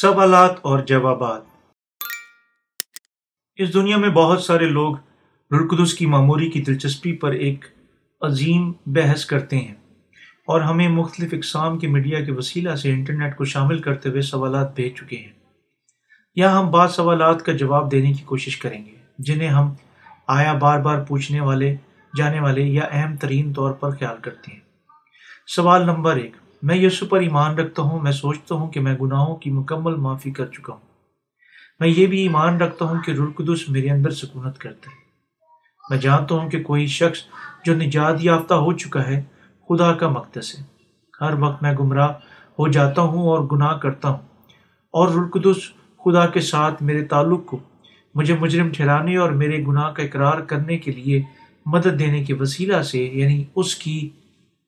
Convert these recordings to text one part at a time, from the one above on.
سوالات اور جوابات۔ اس دنیا میں بہت سارے لوگ رلقدس کی معموری کی دلچسپی پر ایک عظیم بحث کرتے ہیں اور ہمیں مختلف اقسام کے میڈیا کے وسیلہ سے انٹرنیٹ کو شامل کرتے ہوئے سوالات بھیج چکے ہیں۔ یہاں ہم بعض سوالات کا جواب دینے کی کوشش کریں گے، جنہیں ہم آیا بار بار پوچھنے والے، جانے والے یا اہم ترین طور پر خیال کرتے ہیں۔ سوال نمبر ایک۔ میں یسو پر ایمان رکھتا ہوں، میں سوچتا ہوں کہ میں گناہوں کی مکمل معافی کر چکا ہوں۔ میں یہ بھی ایمان رکھتا ہوں کہ رلقدس میرے اندر سکونت کرتا ہے۔ میں جانتا ہوں کہ کوئی شخص جو نجات یافتہ ہو چکا ہے، خدا کا مقدس ہے۔ ہر وقت میں گمراہ ہو جاتا ہوں اور گناہ کرتا ہوں۔ اور رلقدس خدا کے ساتھ میرے تعلق کو مجھے مجرم ٹھہرانے اور میرے گناہ کا اقرار کرنے کے لیے مدد دینے کے وسیلہ سے یعنی اس کی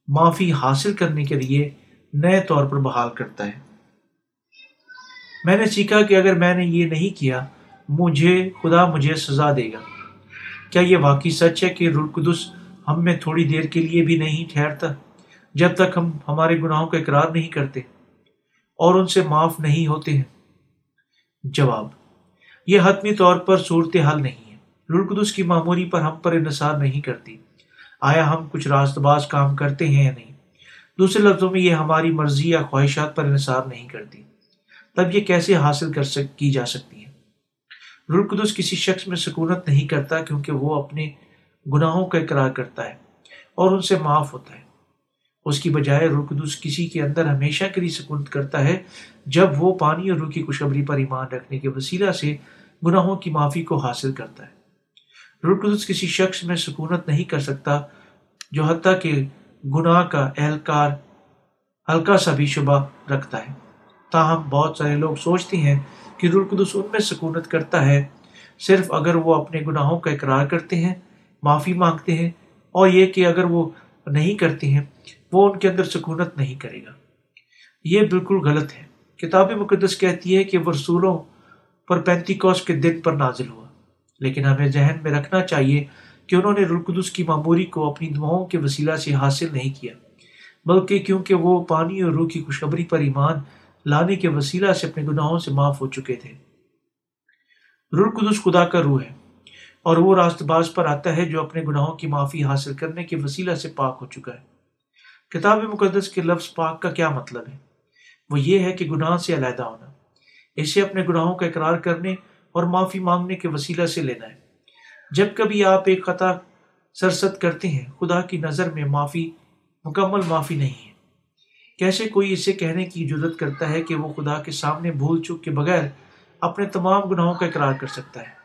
معافی حاصل کرنے کے لیے نئے طور پر بحال کرتا ہے۔ میں نے سیکھا کہ اگر میں نے یہ نہیں کیا، مجھے، خدا مجھے سزا دے گا۔ کیا یہ واقعی سچ ہے کہ رلقدس ہم میں تھوڑی دیر کے لیے بھی نہیں ٹھہرتا، جب تک ہم ہمارے گناہوں کا اقرار نہیں کرتے اور ان سے معاف نہیں ہوتے ہیں؟ جواب یہ حتمی طور پر صورت حل نہیں ہے۔ رلقدس کی معموری پر ہم پر انحصار نہیں کرتی۔ آیا ہم کچھ راست باز کام کرتے ہیں یا نہیں؟ دوسرے لفظوں میں یہ ہماری مرضی یا خواہشات پر انحصار نہیں کرتی۔ تب یہ کیسے حاصل کر سک، کی جا سکتی ہے رلقدس کسی شخص میں سکونت نہیں کرتا کیونکہ وہ اپنے گناہوں کا اقرار کرتا ہے اور ان سے معاف ہوتا ہے۔ اس کی بجائے رلقدس کسی کے اندر ہمیشہ کے لیے سکونت کرتا ہے جب وہ پانی اور روح کی خوشخبری پر ایمان رکھنے کے وسیلہ سے گناہوں کی معافی کو حاصل کرتا ہے۔ رلقدس کسی شخص میں سکونت نہیں کر سکتا جو حتیٰ کہ گناہ کا اہلکار ہلکا سا بھی شبہ رکھتا ہے۔ تاہم، بہت سارے لوگ سوچتے ہیں کہ رلقدس ان میں سکونت کرتا ہے۔ صرف اگر وہ اپنے گناہوں کا اقرار کرتے ہیں، معافی مانگتے ہیں، اور یہ کہ اگر وہ نہیں کرتے ہیں، وہ ان کے اندر سکونت نہیں کرے گا۔ یہ بالکل غلط ہے۔ کتاب مقدس کہتی ہے کہ وہ رسولوں پر پینتی کوس کے دن پر نازل ہوا، لیکن ہمیں ذہن میں رکھنا چاہیے کہ انہوں نے رلقدس کی معموری کو اپنی دعاؤں کے وسیلہ سے حاصل نہیں کیا، بلکہ کیونکہ وہ پانی اور روح کی خوشخبری پر ایمان لانے کے وسیلہ سے اپنے گناہوں سے معاف ہو چکے تھے۔ رلقدس خدا کا روح ہے، اور وہ راست باز پر آتا ہے جو اپنے گناہوں کی معافی حاصل کرنے کے وسیلہ سے پاک ہو چکا ہے۔ کتاب مقدس کے لفظ پاک کا کیا مطلب ہے؟ وہ یہ ہے کہ گناہ سے علیحدہ ہونا، اسے اپنے گناہوں کا اقرار کرنے اور معافی مانگنے کے وسیلہ سے لینا ہے۔ جب کبھی آپ ایک خطا سرست کرتے ہیں، خدا کی نظر میں معافی، مکمل معافی نہیں ہے۔ کیسے کوئی اسے کہنے کی ضرورت کرتا ہے کہ وہ خدا کے سامنے بھول چوک کے بغیر اپنے تمام گناہوں کا اقرار کر سکتا ہے؟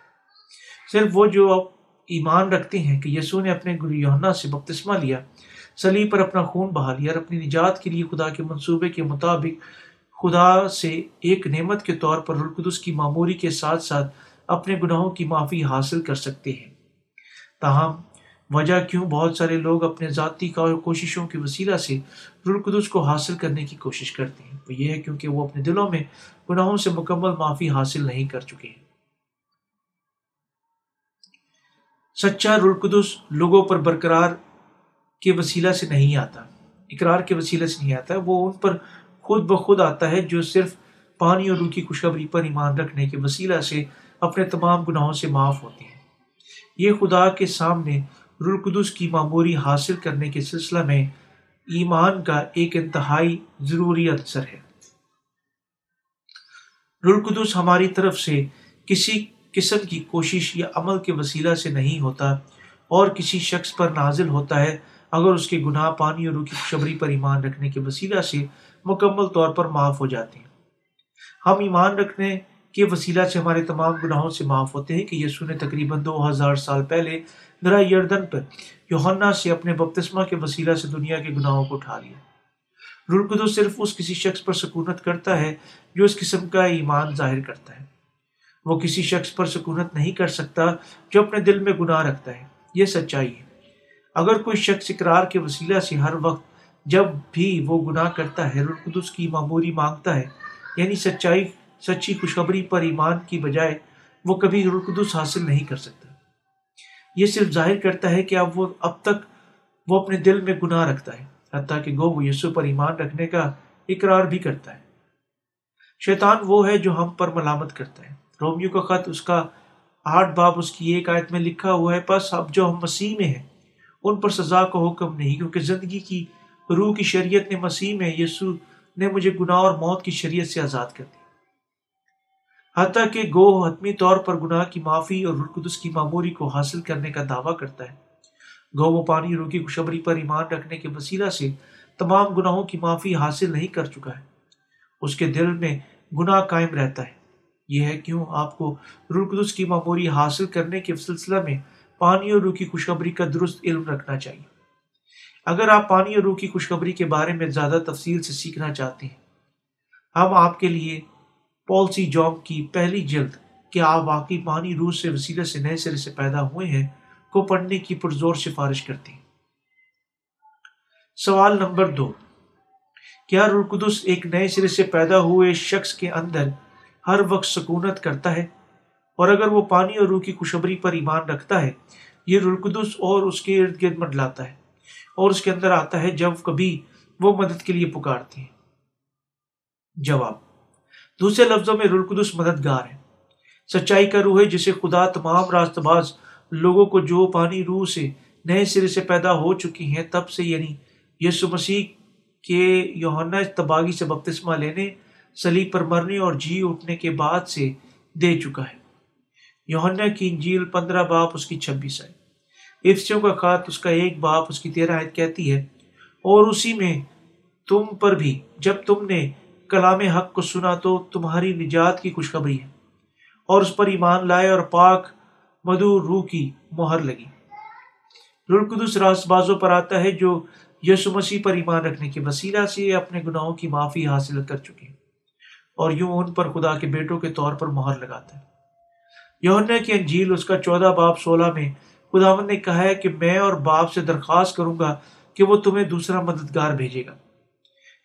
صرف وہ جو ایمان رکھتے ہیں کہ یسو نے اپنے یونا سے بپتسمہ لیا سلی پر اپنا خون بہا لیا اور اپنی نجات کے لیے خدا کے منصوبے کے مطابق خدا سے ایک نعمت کے طور پر رلقدس کی معموری کے ساتھ ساتھ اپنے گناہوں کی معافی حاصل کر سکتے ہیں۔ تاہم، وجہ کیوں بہت سارے لوگ اپنے ذاتی کوششوں کے وسیلہ سے رلقدس کو حاصل کرنے کی کوشش کرتے ہیں؟ وہ یہ ہے کیونکہ وہ اپنے دلوں میں گناہوں سے مکمل معافی حاصل نہیں کر چکے ہیں۔ سچا رلقدس لوگوں پر برقرار کے وسیلہ سے نہیں آتا، اقرار کے وسیلے سے نہیں آتا، وہ ان پر خود بخود آتا ہے جو صرف پانی اور روح کی خوشخبری پر ایمان رکھنے کے وسیلہ سے اپنے تمام گناہوں سے معاف ہوتے ہیں۔ یہ خدا کے سامنے رلقدس کی معموری حاصل کرنے کے سلسلہ میں ایمان کا ایک انتہائی ضروری عنصر ہے۔ رلقدس ہماری طرف سے کسی قسم کی کوشش یا عمل کے وسیلہ سے نہیں ہوتا اور کسی شخص پر نازل ہوتا ہے اگر اس کے گناہ، پانی اور روح کی شبری پر ایمان رکھنے کے وسیلہ سے مکمل طور پر معاف ہو جاتے ہیں۔ ہم ایمان رکھنے کے وسیلہ سے ہمارے تمام گناہوں سے معاف ہوتے ہیں کہ یسو نے تقریباً دو ہزار سال پہلے درا یردن پر یوہنا سے اپنے بپتسمہ کے وسیلہ سے دنیا کے گناہوں کو اٹھا لیا۔ رلقدس صرف اس کسی شخص پر سکونت کرتا ہے جو اس قسم کا ایمان ظاہر کرتا ہے۔ وہ کسی شخص پر سکونت نہیں کر سکتا جو اپنے دل میں گناہ رکھتا ہے۔ یہ سچائی ہے۔ اگر کوئی شخص اقرار کے وسیلہ سے ہر وقت جب بھی وہ گناہ کرتا ہے رلقدس کی معموری مانگتا ہے یعنی سچائی سچی خوشخبری پر ایمان کی بجائے وہ کبھی رلقدس حاصل نہیں کر سکتا۔ یہ صرف ظاہر کرتا ہے کہ اب وہ اب تک وہ اپنے دل میں گناہ رکھتا ہے، حتیٰ کہ گو وہ یسو پر ایمان رکھنے کا اقرار بھی کرتا ہے۔ شیطان وہ ہے جو ہم پر ملامت کرتا ہے۔ رومیو کا خط اس کا آٹھ باپ اس کی ایک آیت میں لکھا ہوا ہے بس اب جو ہم مسیح میں ہیں، ان پر سزا کا حکم نہیں، کیونکہ زندگی کی روح کی شریعت نے مسیح میں یسو نے مجھے گناہ اور موت کی شریعت سے آزاد کر دی حتیٰ کہ گو حتمی طور پر گناہ کی معافی اور رلقدس کی معموری کو حاصل کرنے کا دعویٰ کرتا ہے۔ گو وہ پانی روح کی خوشبری پر ایمان رکھنے کے وسیلہ سے تمام گناہوں کی معافی حاصل نہیں کر چکا ہے۔ اس کے دل میں گناہ قائم رہتا ہے۔ یہ ہے کیوں آپ کو رلقدس کی معموری حاصل کرنے کے سلسلہ میں پانی اور روح کی خوشخبری کا درست علم رکھنا چاہیے۔ اگر آپ پانی اور روح کی خوشخبری کے بارے میں زیادہ تفصیل سے سیکھنا چاہتے ہیں، ہم آپ کے لیے پالسی جاب کی پہلی جلد کہ آپ واقعی پانی روح سے وسیلے سے نئے سرے سے پیدا ہوئے ہیں، کو پڑھنے کی پرزور سفارش کرتے ہیں۔ سوال نمبر دو، کیا رلقدس ایک نئے سرے سے پیدا ہوئے شخص کے اندر ہر وقت سکونت کرتا ہے؟ اور اگر وہ پانی اور روح کی خوشبری پر ایمان رکھتا ہے، یہ رلقدس اور اس کے ارد گرد منڈلاتا ہے اور اس کے اندر آتا ہے جب کبھی وہ مدد کے لیے پکارتے ہیں۔ جواب دوسرے لفظوں میں رلقدس مددگار ہے۔ سچائی کا روح ہے جسے خدا تمام راست باز لوگوں کو جو پانی روح سے نئے سرے سے پیدا ہو چکی ہیں، تب سے یعنی یسو مسیح کے یوہنا تباغی سے بپتسمہ لینے سلیب پر مرنے اور جی اٹھنے کے بعد سے دے چکا ہے۔ یوہنا کی انجیل پندرہ باپ اس کی چھبیس ہے افسیوں کا خط اس کا ایک باپ اس کی تیرہ عید کہتی ہے، اور اسی میں تم پر بھی، جب تم نے کلام حق کو سنا تو تمہاری نجات کی خوشخبری ہے۔ اور اس پر ایمان لائے اور پاک مدو روح کی مہر لگی۔ رلقدس راست بازوں پر آتا ہے جو یسو مسیح پر ایمان رکھنے کے وسیلہ سے اپنے گناہوں کی معافی حاصل کر چکے ہیں۔ اور یوں ان پر خدا کے بیٹوں کے طور پر مہر لگاتا ہے۔ یوننا کی انجیل اس کا چودہ باپ سولہ میں خداون نے کہا ہے کہ میں اور باپ سے درخواست کروں گا کہ وہ تمہیں دوسرا مددگار بھیجے گا۔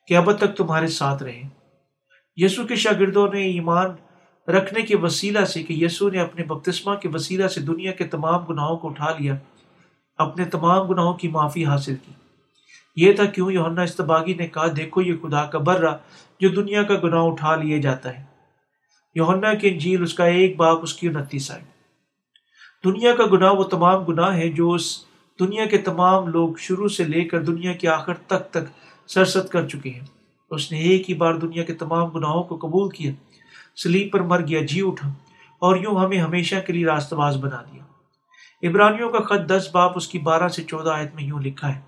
کہ اب تک تمہارے ساتھ رہے یسو کے شاگردوں نے ایمان رکھنے کے وسیلہ سے کہ یسو نے اپنے بپتسمہ کے وسیلہ سے دنیا کے تمام گناہوں کو اٹھا لیا، اپنے تمام گناہوں کی معافی حاصل کی۔ یہ تھا کیوں یونا استباغی نے کہا، دیکھو یہ خدا کا برہ جو دنیا کا گناہ اٹھا لیے جاتا ہے۔ یونا کی انجیل اس کا ایک باپ اس کی انتیس آئے۔ دنیا کا گناہ وہ تمام گناہ ہے جو اس دنیا کے تمام لوگ شروع سے لے کر دنیا کے آخر تک تک سرست کر چکے ہیں۔ اس نے ایک ہی بار دنیا کے تمام گناہوں کو قبول کیا۔ سلیپ پر مر گیا جی اٹھا اور یوں ہمیں ہمیشہ کے لیے راست باز بنا دیا۔ عبرانیوں کا خط دس باپ اس کی بارہ سے چودہ آیت میں یوں لکھا ہے۔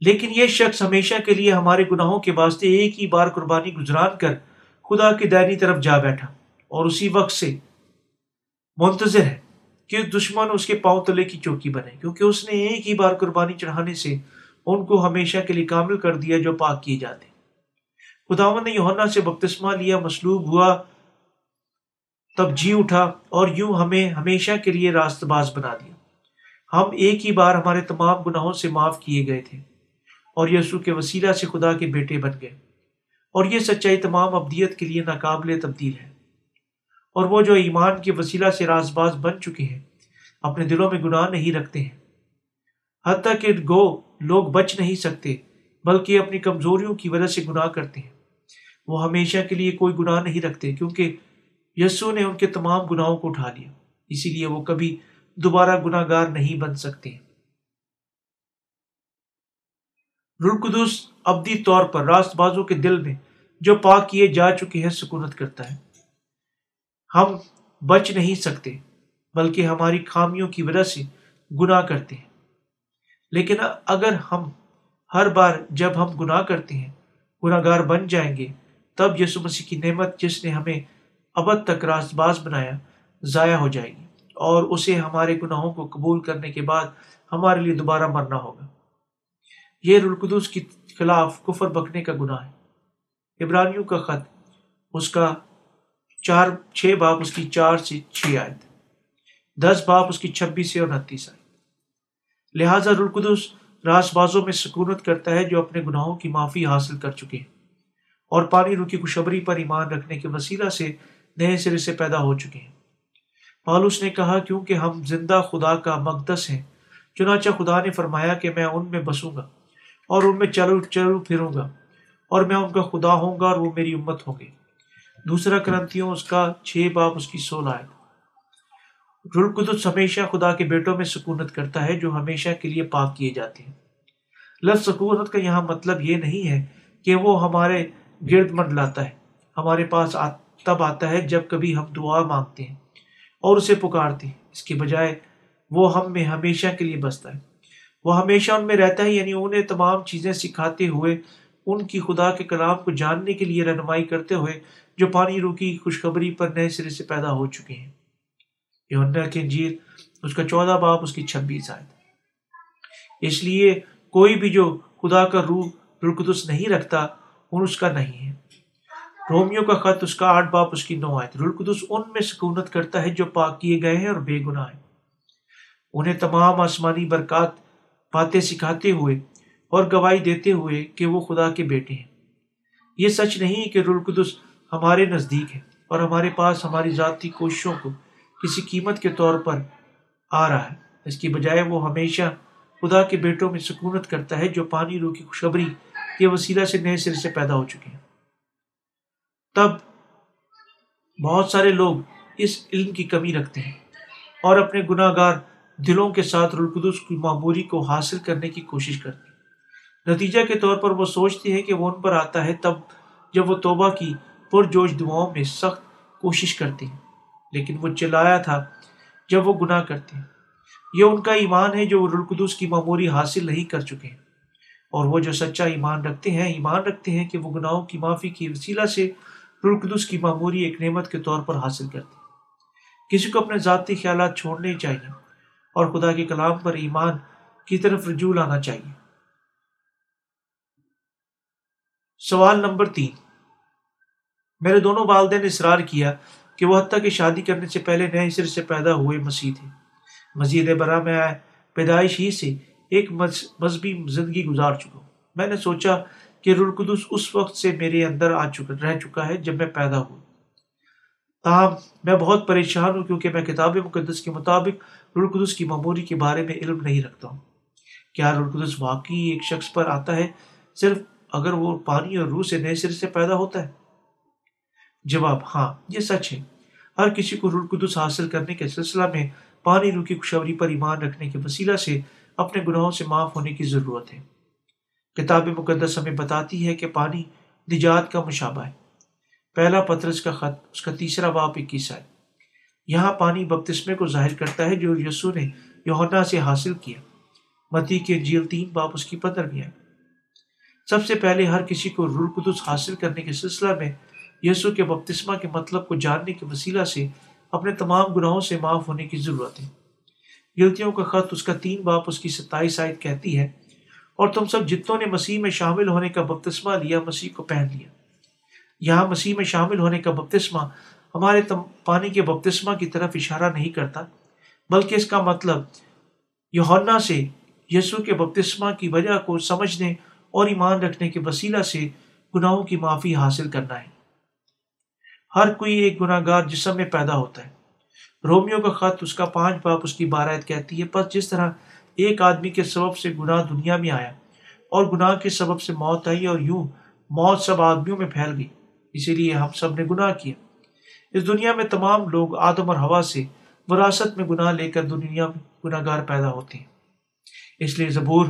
لیکن یہ شخص ہمیشہ کے لیے ہمارے گناہوں کے واسطے ایک ہی بار قربانی گزران کر خدا کی دائنی طرف جا بیٹھا اور اسی وقت سے منتظر ہے۔ کہ دشمن اس کے پاؤں تلے کی چوکی بنے، کیونکہ اس نے ایک ہی بار قربانی چڑھانے سے ان کو ہمیشہ کے لیے کامل کر دیا جو پاک کیے جاتے۔ خداون نے یوہنا سے بپتسمہ لیا مسلوب ہوا، تب جی اٹھا اور یوں ہمیں ہمیشہ کے لیے راست باز بنا دیا۔ ہم ایک ہی بار ہمارے تمام گناہوں سے معاف کیے گئے تھے اور یسوع کے وسیلہ سے خدا کے بیٹے بن گئے۔ اور یہ سچائی تمام ابدیت کے لیے ناقابل تبدیل ہے۔ اور وہ جو ایمان کے وسیلہ سے راز باز بن چکے ہیں، اپنے دلوں میں گناہ نہیں رکھتے ہیں۔ حتیٰ کہ گو، لوگ بچ نہیں سکتے، بلکہ اپنی کمزوریوں کی وجہ سے گناہ کرتے ہیں۔ وہ ہمیشہ کے لیے کوئی گناہ نہیں رکھتے، کیونکہ یسو نے ان کے تمام گناہوں کو اٹھا لیا۔ اسی لیے وہ کبھی دوبارہ گناہ گار نہیں بن سکتے۔ رلقدس ابدی طور پر راست بازوں کے دل میں جو پاک کیے جا چکے ہیں، سکونت کرتا ہے۔ ہم بچ نہیں سکتے، بلکہ ہماری خامیوں کی وجہ سے گناہ کرتے ہیں۔ لیکن اگر ہم ہر بار جب ہم گناہ کرتے ہیں گناہ گار بن جائیں گے، تب یسو مسیح کی نعمت جس نے ہمیں ابد تک راست باز بنایا ضائع ہو جائے گی اور اسے ہمارے گناہوں کو قبول کرنے کے بعد ہمارے لیے دوبارہ مرنا ہوگا۔ یہ رلقدس کے خلاف کفر بکنے کا گناہ ہے۔ ابرانیوں کا خط، اس کا چار، چھ باپ اس کی چار سے چھ آئے دس باپ اس کی چھبیس سے انتیس آئے لہٰذا رلقدس راس بازوں میں سکونت کرتا ہے جو اپنے گناہوں کی معافی حاصل کر چکے ہیں۔ اور پانی رو کی خوشبری پر ایمان رکھنے کے وسیلہ سے نئے سرے سے پیدا ہو چکے ہیں۔ پالوس نے کہا، کیونکہ ہم زندہ خدا کا مقدس ہیں، چنانچہ خدا نے فرمایا کہ میں ان میں بسوں گا اور ان میں چلو چلو پھروں گا اور میں ان کا خدا ہوں گا اور وہ میری امت ہوں گے۔ دوسرا کرنتیوں، اس کا چھ باپ، اس کی سولہ ہے رلقدس ہمیشہ خدا کے بیٹوں میں سکونت کرتا ہے، جو ہمیشہ کے لیے پاک کیے جاتے ہیں۔ لفظ سکونت کا یہاں مطلب یہ نہیں ہے کہ وہ ہمارے گرد مند لاتا ہے۔ ہمارے پاس تب آتا ہے جب کبھی ہم دعا مانگتے ہیں اور اسے پکارتے ہیں۔ اس کے بجائے وہ ہم میں ہمیشہ کے لیے بستا ہے۔ وہ ہمیشہ ان میں رہتا ہے یعنی انہیں تمام چیزیں سکھاتے ہوئے ان کی خدا کے کلام کو جاننے کے لیے رہنمائی کرتے ہوئے جو پانی روکی خوشخبری پر نئے سرے سے پیدا ہو چکے ہیں۔ یونا کی انجیل، اس کا چودہ باپ اس کی چھبیس آئے اس لیے کوئی بھی جو خدا کا روح رلقدس نہیں رکھتا، ان اس کا نہیں ہے۔ رومیو کا خط، اس کا آٹھ باپ اس کی نو آئے رلقدس ان میں سکونت کرتا ہے جو پاک کیے گئے ہیں اور بے گناہ ہیں۔ انہیں تمام آسمانی برکات باتیں سکھاتے ہوئے اور گواہی دیتے ہوئے کہ وہ خدا کے بیٹے ہیں۔ یہ سچ نہیں کہ رلقدس ہمارے نزدیک ہے اور ہمارے پاس ہماری ذاتی کوششوں کو کسی قیمت کے طور پر آ رہا ہے۔ اس کی بجائے وہ ہمیشہ خدا کے بیٹوں میں سکونت کرتا ہے جو پانی رو کی خوشخبری کے وسیلہ سے نئے سر سے پیدا ہو چکے ہیں۔ تب بہت سارے لوگ اس علم کی کمی رکھتے ہیں اور اپنے گناہ گار دلوں کے ساتھ رلقدس کی معموری کو حاصل کرنے کی کوشش کرتے ہیں۔ نتیجہ کے طور پر وہ سوچتے ہیں کہ وہ ان پر آتا ہے تب جب وہ توبہ کی پرجوش دعاؤں میں سخت کوشش کرتے ہیں، لیکن وہ چلایا تھا جب وہ گناہ کرتے ہیں۔ یہ ان کا ایمان ہے جو وہ رلقدس کی معموری حاصل نہیں کر چکے ہیں۔ اور وہ جو سچا ایمان رکھتے ہیں، ایمان رکھتے ہیں کہ وہ گناہوں کی معافی کی وسیلہ سے رلقدس کی معموری ایک نعمت کے طور پر حاصل کرتے ہیں۔ کسی کو اپنے ذاتی خیالات چھوڑنے چاہیے اور خدا کے کلام پر ایمان کی طرف رجوع لانا چاہیے۔ سوال نمبر تین۔ میرے دونوں والدین نے اصرار کیا کہ وہ حتیٰ کہ شادی کرنے سے پہلے نئے سر سے پیدا ہوئے مسیح تھے۔ مزید برآں میں آئے پیدائش ہی سے ایک مذہبی زندگی گزار چکا ہوں۔ میں نے سوچا کہ رلقدس اس وقت سے میرے اندر آ چکا، رہ چکا ہے جب میں پیدا ہوں تاہم، میں بہت پریشان ہوں کیونکہ میں کتاب مقدس کے مطابق رلقدس کی معموری کے بارے میں علم نہیں رکھتا ہوں۔ کیا رلقدس واقعی ایک شخص پر آتا ہے؟ صرف اگر وہ پانی اور روح سے نئے سر سے پیدا ہوتا ہے۔ جواب ہاں یہ سچ ہے۔ ہر کسی کو رلقدس حاصل کرنے کے سلسلہ میں پانی، روح کی خوشوری پر ایمان رکھنے کے وسیلہ سے اپنے گناہوں سے معاف ہونے کی ضرورت ہے۔ کتاب مقدس ہمیں بتاتی ہے کہ پانی نجات کا مشابہ ہے۔ پہلا پترس کا خط، اس کا تیسرا باپ اکیس ہے یہاں پانی بپتسمے کو ظاہر کرتا ہے جو یسو نے یوہنا سے حاصل کیا۔ متی کے جیل تین باپ اس کی پتر ہے سب سے پہلے ہر کسی کو رلقدس حاصل کرنے کے سلسلہ میں یسو کے بپتسمہ کے مطلب کو جاننے کے وسیلہ سے اپنے تمام گناہوں سے معاف ہونے کی ضرورت ہے۔ غلطیوں کا خط اس کا تین باپ اس کی ستائیس آیت کہتی ہے، اور تم سب جتوں نے مسیح میں شامل ہونے کا بپتسمہ لیا، مسیح کو پہن لیا۔ یہاں مسیح میں شامل ہونے کا بپتسمہ ہمارے پانی کے بپتسمہ کی طرف اشارہ نہیں کرتا، بلکہ اس کا مطلب یونا سے یسو کے بپتسمہ کی وجہ کو سمجھنے اور ایمان رکھنے کے وسیلہ سے گناہوں کی معافی حاصل کرنا ہے۔ ہر کوئی ایک گناہ گار جسم میں پیدا ہوتا ہے۔ رومیو کا خط اس کا پانچ باپ اس کی بارہت کہتی ہے پس جس طرح ایک آدمی کے سبب سے گناہ دنیا میں آیا اور گناہ کے سبب سے موت آئی اور یوں موت سب آدمیوں میں پھیل گئی، اسی لیے ہم سب نے گناہ کیا اس دنیا میں تمام لوگ آدم اور ہوا سے وراثت میں گناہ لے کر دنیا میں گناہ گار پیدا ہوتے ہیں۔ اس لیے زبور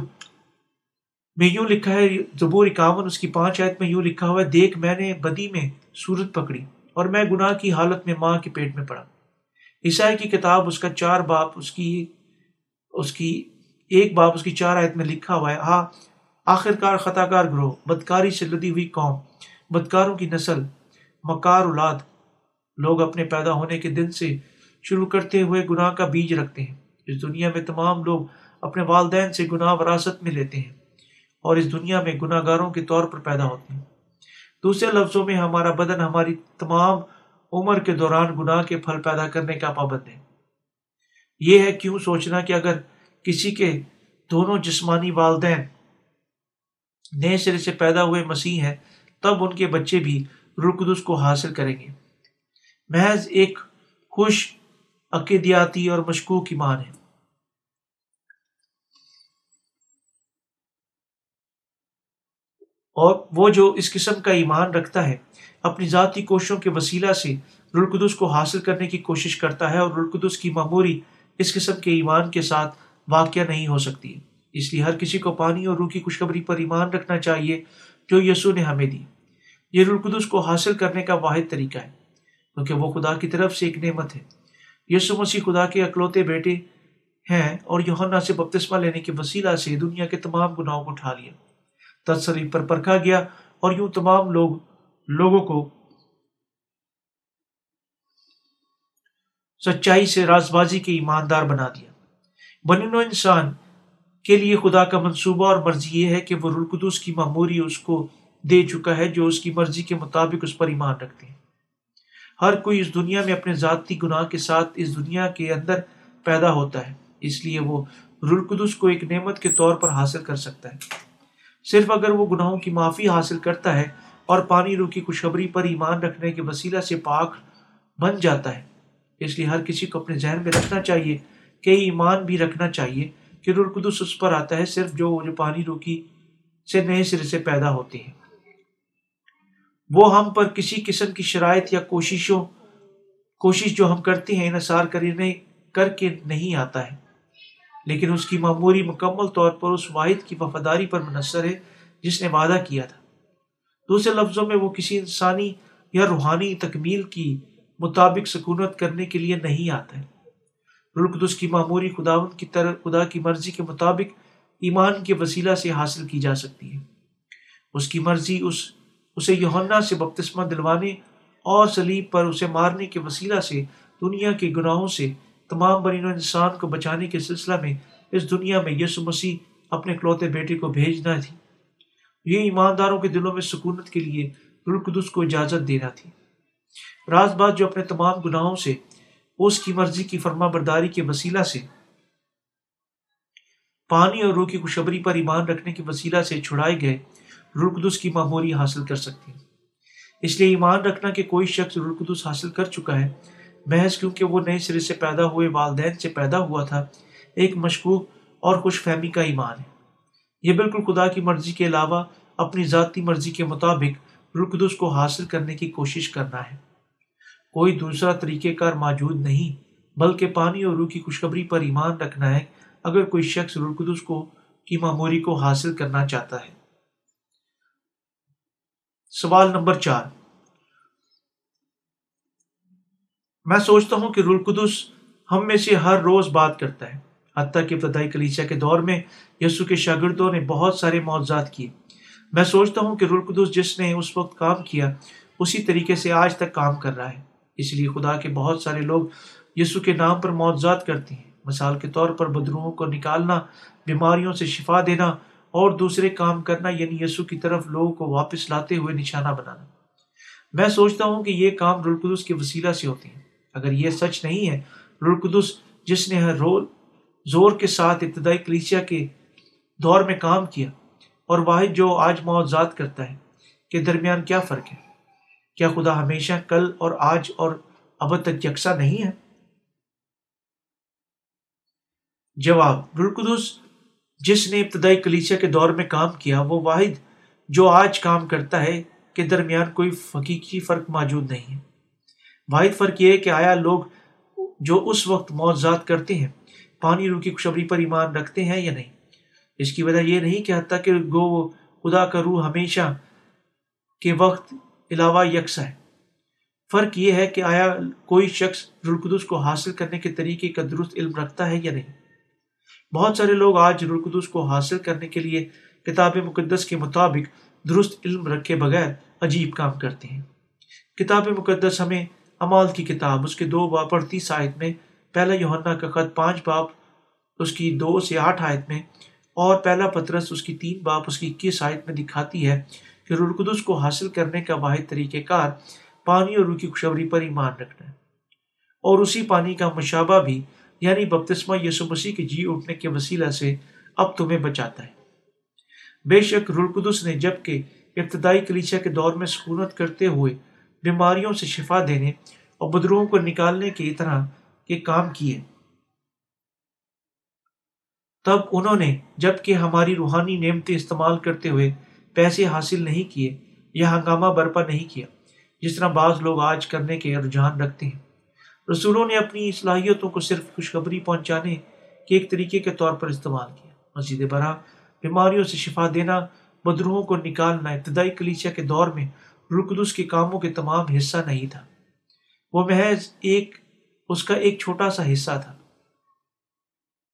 میں یوں لکھا ہے، زبور اکاون اس کی پانچ آیت میں یوں لکھا ہوا ہے، دیکھ میں نے بدی میں صورت پکڑی۔ اور میں گناہ کی حالت میں ماں کے پیٹ میں پڑا۔ عیسائی کی کتاب اس کا چار باپ اس کی اس کی ایک باپ اس کی چار آیت میں لکھا ہوا ہے ہاں آخر کار خطا کار گروہ، بدکاری سے لدی ہوئی قوم، بدکاروں کی نسل، مکار اولاد۔ لوگ اپنے پیدا ہونے کے دن سے شروع کرتے ہوئے گناہ کا بیج رکھتے ہیں۔ اس دنیا میں تمام لوگ اپنے والدین سے گناہ وراثت میں لیتے ہیں اور اس دنیا میں گناہ گاروں کے طور پر پیدا ہوتے ہیں۔ دوسرے لفظوں میں ہمارا بدن ہماری تمام عمر کے دوران گناہ کے پھل پیدا کرنے کا پابند ہے۔ یہ ہے کیوں سوچنا کہ اگر کسی کے دونوں جسمانی والدین نئے سرے سے پیدا ہوئے مسیح ہیں، تب ان کے بچے بھی رقدس کو حاصل کریں گے۔ محض ایک خوش عقیدیاتی اور مشکوک ایمان ہے۔ اور وہ جو اس قسم کا ایمان رکھتا ہے، اپنی ذاتی کوششوں کے وسیلہ سے رلقدس کو حاصل کرنے کی کوشش کرتا ہے اور رلقدس کی معموری اس قسم کے ایمان کے ساتھ واقع نہیں ہو سکتی۔ اس لیے ہر کسی کو پانی اور روح کی خوشخبری پر ایمان رکھنا چاہیے جو یسو نے ہمیں دی۔ یہ رلقدس کو حاصل کرنے کا واحد طریقہ ہے، کیونکہ وہ خدا کی طرف سے ایک نعمت ہے۔ یسو مسیح خدا کے اکلوتے بیٹے ہیں اور یوہنا سے بپتسمہ لینے کے وسیلہ سے دنیا کے تمام گناہوں کو اٹھا لیا۔ تصریف پر پرکھا گیا اور یوں تمام لوگ لوگوں کو سچائی سے راز بازی کے ایماندار بنا دیا۔ بنین و انسان کے لیے خدا کا منصوبہ اور مرضی یہ ہے کہ وہ رلقدس کی معموری اس کو دے چکا ہے جو اس کی مرضی کے مطابق اس پر ایمان رکھتے ہیں ہر کوئی اس دنیا میں اپنے ذاتی گناہ کے ساتھ اس دنیا کے اندر پیدا ہوتا ہے، اس لیے وہ رلقدس کو ایک نعمت کے طور پر حاصل کر سکتا ہے۔ صرف اگر وہ گناہوں کی معافی حاصل کرتا ہے اور پانی روح کی خوشخبری پر ایمان رکھنے کے وسیلہ سے پاک بن جاتا ہے۔ اس لیے ہر کسی کو اپنے ذہن میں رکھنا چاہیے کہ ایمان بھی رکھنا چاہیے کہ رلقدس اس پر آتا ہے صرف جو جو پانی روکی سے نئے سرے سے پیدا ہوتے ہیں۔ وہ ہم پر کسی قسم کی شرائط یا کوششوں، کوشش جو ہم کرتے ہیں، انحصار کرنے کر کے نہیں آتا ہے۔ لیکن اس کی معموری مکمل طور پر اس واحد کی وفاداری پر منحصر ہے، جس نے وعدہ کیا تھا۔ دوسرے لفظوں میں وہ کسی انسانی یا روحانی تکمیل کی مطابق سکونت کرنے کے لیے نہیں آتا ہے۔ رلقدس کی معموری خدا کی طرح، خدا کی مرضی کے مطابق ایمان کے وسیلہ سے حاصل کی جا سکتی ہے۔ اس کی مرضی اس، اسے یوہنا سے بپتسمہ دلوانے اور سلیب پر اسے مارنے کے وسیلہ سے دنیا کے گناہوں سے تمام برین و انسان کو بچانے کے سلسلہ میں اس دنیا میں یسو مسیح اپنے کلوتے بیٹے کو بھیجنا تھی۔ یہ ایمانداروں کے دلوں میں سکونت کے لیے رلقدس کو اجازت دینا تھی۔ راز بات جو اپنے تمام گناہوں سے، اس کی مرضی کی فرما برداری کے وسیلہ سے، پانی اور روح کی خوشبری پر ایمان رکھنے کے وسیلہ سے چھڑائے گئے رلقدس کی معموری حاصل کر سکتے ہیں۔ اس لیے ایمان رکھنا کہ کوئی شخص رلقدس حاصل کر چکا ہے محض کیونکہ وہ نئے سرے سے پیدا ہوئے والدین سے پیدا ہوا تھا، ایک مشکوک اور خوش فہمی کا ایمان ہے۔ یہ بالکل خدا کی مرضی کے علاوہ اپنی ذاتی مرضی کے مطابق رلقدس کو حاصل کرنے کی کوشش کرنا ہے۔ کوئی دوسرا طریقہ کار موجود نہیں، بلکہ پانی اور روح کی خوشخبری پر ایمان رکھنا ہے اگر کوئی شخص رلقدس کو، کی معموری کو حاصل کرنا چاہتا ہے۔ سوال نمبر چار۔ میں سوچتا ہوں کہ رلقدس ہم میں سے ہر روز بات کرتا ہے۔ حتیٰ کہ ابتدائی کلیچا کے دور میں یسو کے شاگردوں نے بہت سارے معاوضات کیے۔ میں سوچتا ہوں کہ رلقدس جس نے اس وقت کام کیا، اسی طریقے سے آج تک کام کر رہا ہے۔ اس لیے خدا کے بہت سارے لوگ یسو کے نام پر معاوضات کرتے ہیں۔ مثال کے طور پر بدروہوں کو نکالنا، بیماریوں سے شفا دینا اور دوسرے کام کرنا یعنی یسو کی طرف لوگوں کو واپس لاتے ہوئے نشانہ بنانا۔ میں سوچتا ہوں کہ یہ کام رلقدس کے وسیلہ سے ہوتے ہیں۔ اگر یہ سچ نہیں ہے رلقدس جس نے ہر رول زور کے ساتھ ابتدائی کلیچیا کے دور میں کام کیا اور واحد جو آج معاوضات کرتا ہے، کے درمیان کیا فرق ہے؟ کیا خدا ہمیشہ کل اور آج اور اب تک یکساں نہیں ہے؟ جواب رلقدس جس نے ابتدائی کلیچیا کے دور میں کام کیا، وہ واحد جو آج کام کرتا ہے، کے درمیان کوئی حقیقی فرق موجود نہیں ہے۔ واحد فرق یہ ہے کہ آیا لوگ جو اس وقت معذات کرتے ہیں، پانی روح کی خوشبری پر ایمان رکھتے ہیں یا نہیں؟ اس کی وجہ یہ نہیں کہ حتیٰ کہ گو خدا کا روح ہمیشہ کے وقت علاوہ یکساں ہے۔ فرق یہ ہے کہ آیا کوئی شخص رلقدس کو حاصل کرنے کے طریقے کا درست علم رکھتا ہے یا نہیں؟ بہت سارے لوگ آج رلقدس کو حاصل کرنے کے لیے کتاب مقدس کے مطابق درست علم رکھے بغیر عجیب کام کرتے ہیں۔ کتاب مقدس ہمیں امال کی کتاب، اس کے دو باپ اڑتیس آیت میں، پہلا یوہنا کا خط پانچ باپ اس کی دو سے آٹھ آیت میں، اور پہلا پترس، اس کی تین باپ اس کی اکیس آیت میں دکھاتی ہے کہ رلقدس کو حاصل کرنے کا واحد طریقہ کار پانی اور روح کی خوشبری پر ایمان رکھنا ہے۔ اور اسی پانی کا مشابہ بھی یعنی بپتسمہ یسو مسیح کے جی اٹھنے کے وسیلہ سے اب تمہیں بچاتا ہے۔ بے شک رلقدس نے جبکہ ابتدائی کلیچا کے دور میں سکونت کرتے ہوئے بیماریوں سے شفا دینے اور بدروہوں کو نکالنے کی طرح کے کام کیے۔ تب انہوں نے جبکہ ہماری روحانی نعمتیں استعمال کرتے ہوئے پیسے حاصل نہیں کیے یا ہنگامہ برپا نہیں کیا، جس طرح بعض لوگ آج کرنے کے رجحان رکھتے ہیں۔ رسولوں نے اپنی صلاحیتوں کو صرف خوشخبری پہنچانے کے ایک طریقے کے طور پر استعمال کیا۔ مسجد برا بیماریوں سے شفا دینا بدروہوں کو نکالنا، ابتدائی کلیچیا کے دور میں رقدس کے کاموں کے تمام حصہ نہیں تھا۔ وہ محض ایک، اس کا ایک چھوٹا سا حصہ تھا۔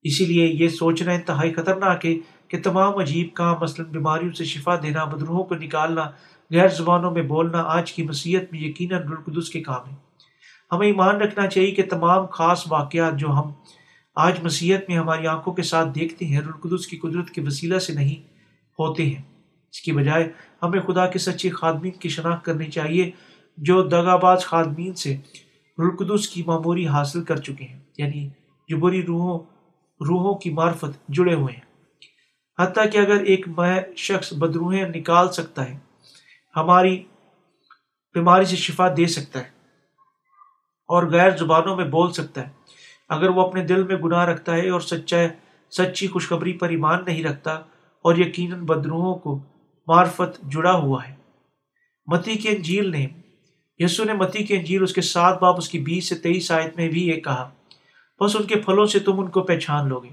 اسی لیے یہ سوچنا انتہائی خطرناک ہے کہ تمام عجیب کام مثلاً بیماریوں سے شفا دینا بدروہوں کو نکالنا، غیر زبانوں میں بولنا، آج کی مسیحت میں یقیناً رلقدس کے کام ہے ہمیں ایمان رکھنا چاہیے کہ تمام خاص واقعات جو ہم آج مسیحت میں ہماری آنکھوں کے ساتھ دیکھتے ہیں رلقدس کی قدرت کے وسیلہ سے نہیں ہوتے ہیں۔ اس کی بجائے ہمیں خدا کے سچے خادمین کی شناخت کرنی چاہیے جو دگاباز خادمین سے رلقدس کی معموری حاصل کر چکے ہیں یعنی جو بری روحوں روحوں کی معرفت جڑے ہوئے ہیں۔ حتیٰ کہ اگر ایک شخص بدروہیں نکال سکتا ہے، ہماری بیماری سے شفا دے سکتا ہے اور غیر زبانوں میں بول سکتا ہے۔ اگر وہ اپنے دل میں گناہ رکھتا ہے اور سچا سچی خوشخبری پر ایمان نہیں رکھتا اور یقیناً بدروہوں کو معرفت جڑا ہوا ہے۔ متی کے انجیل نے، یسو نے متی کے انجیل اس کے سات باپ اس کی بیس سے تیئیس آیت میں بھی یہ کہا، بس ان کے پھلوں سے تم ان کو پہچان لو گے۔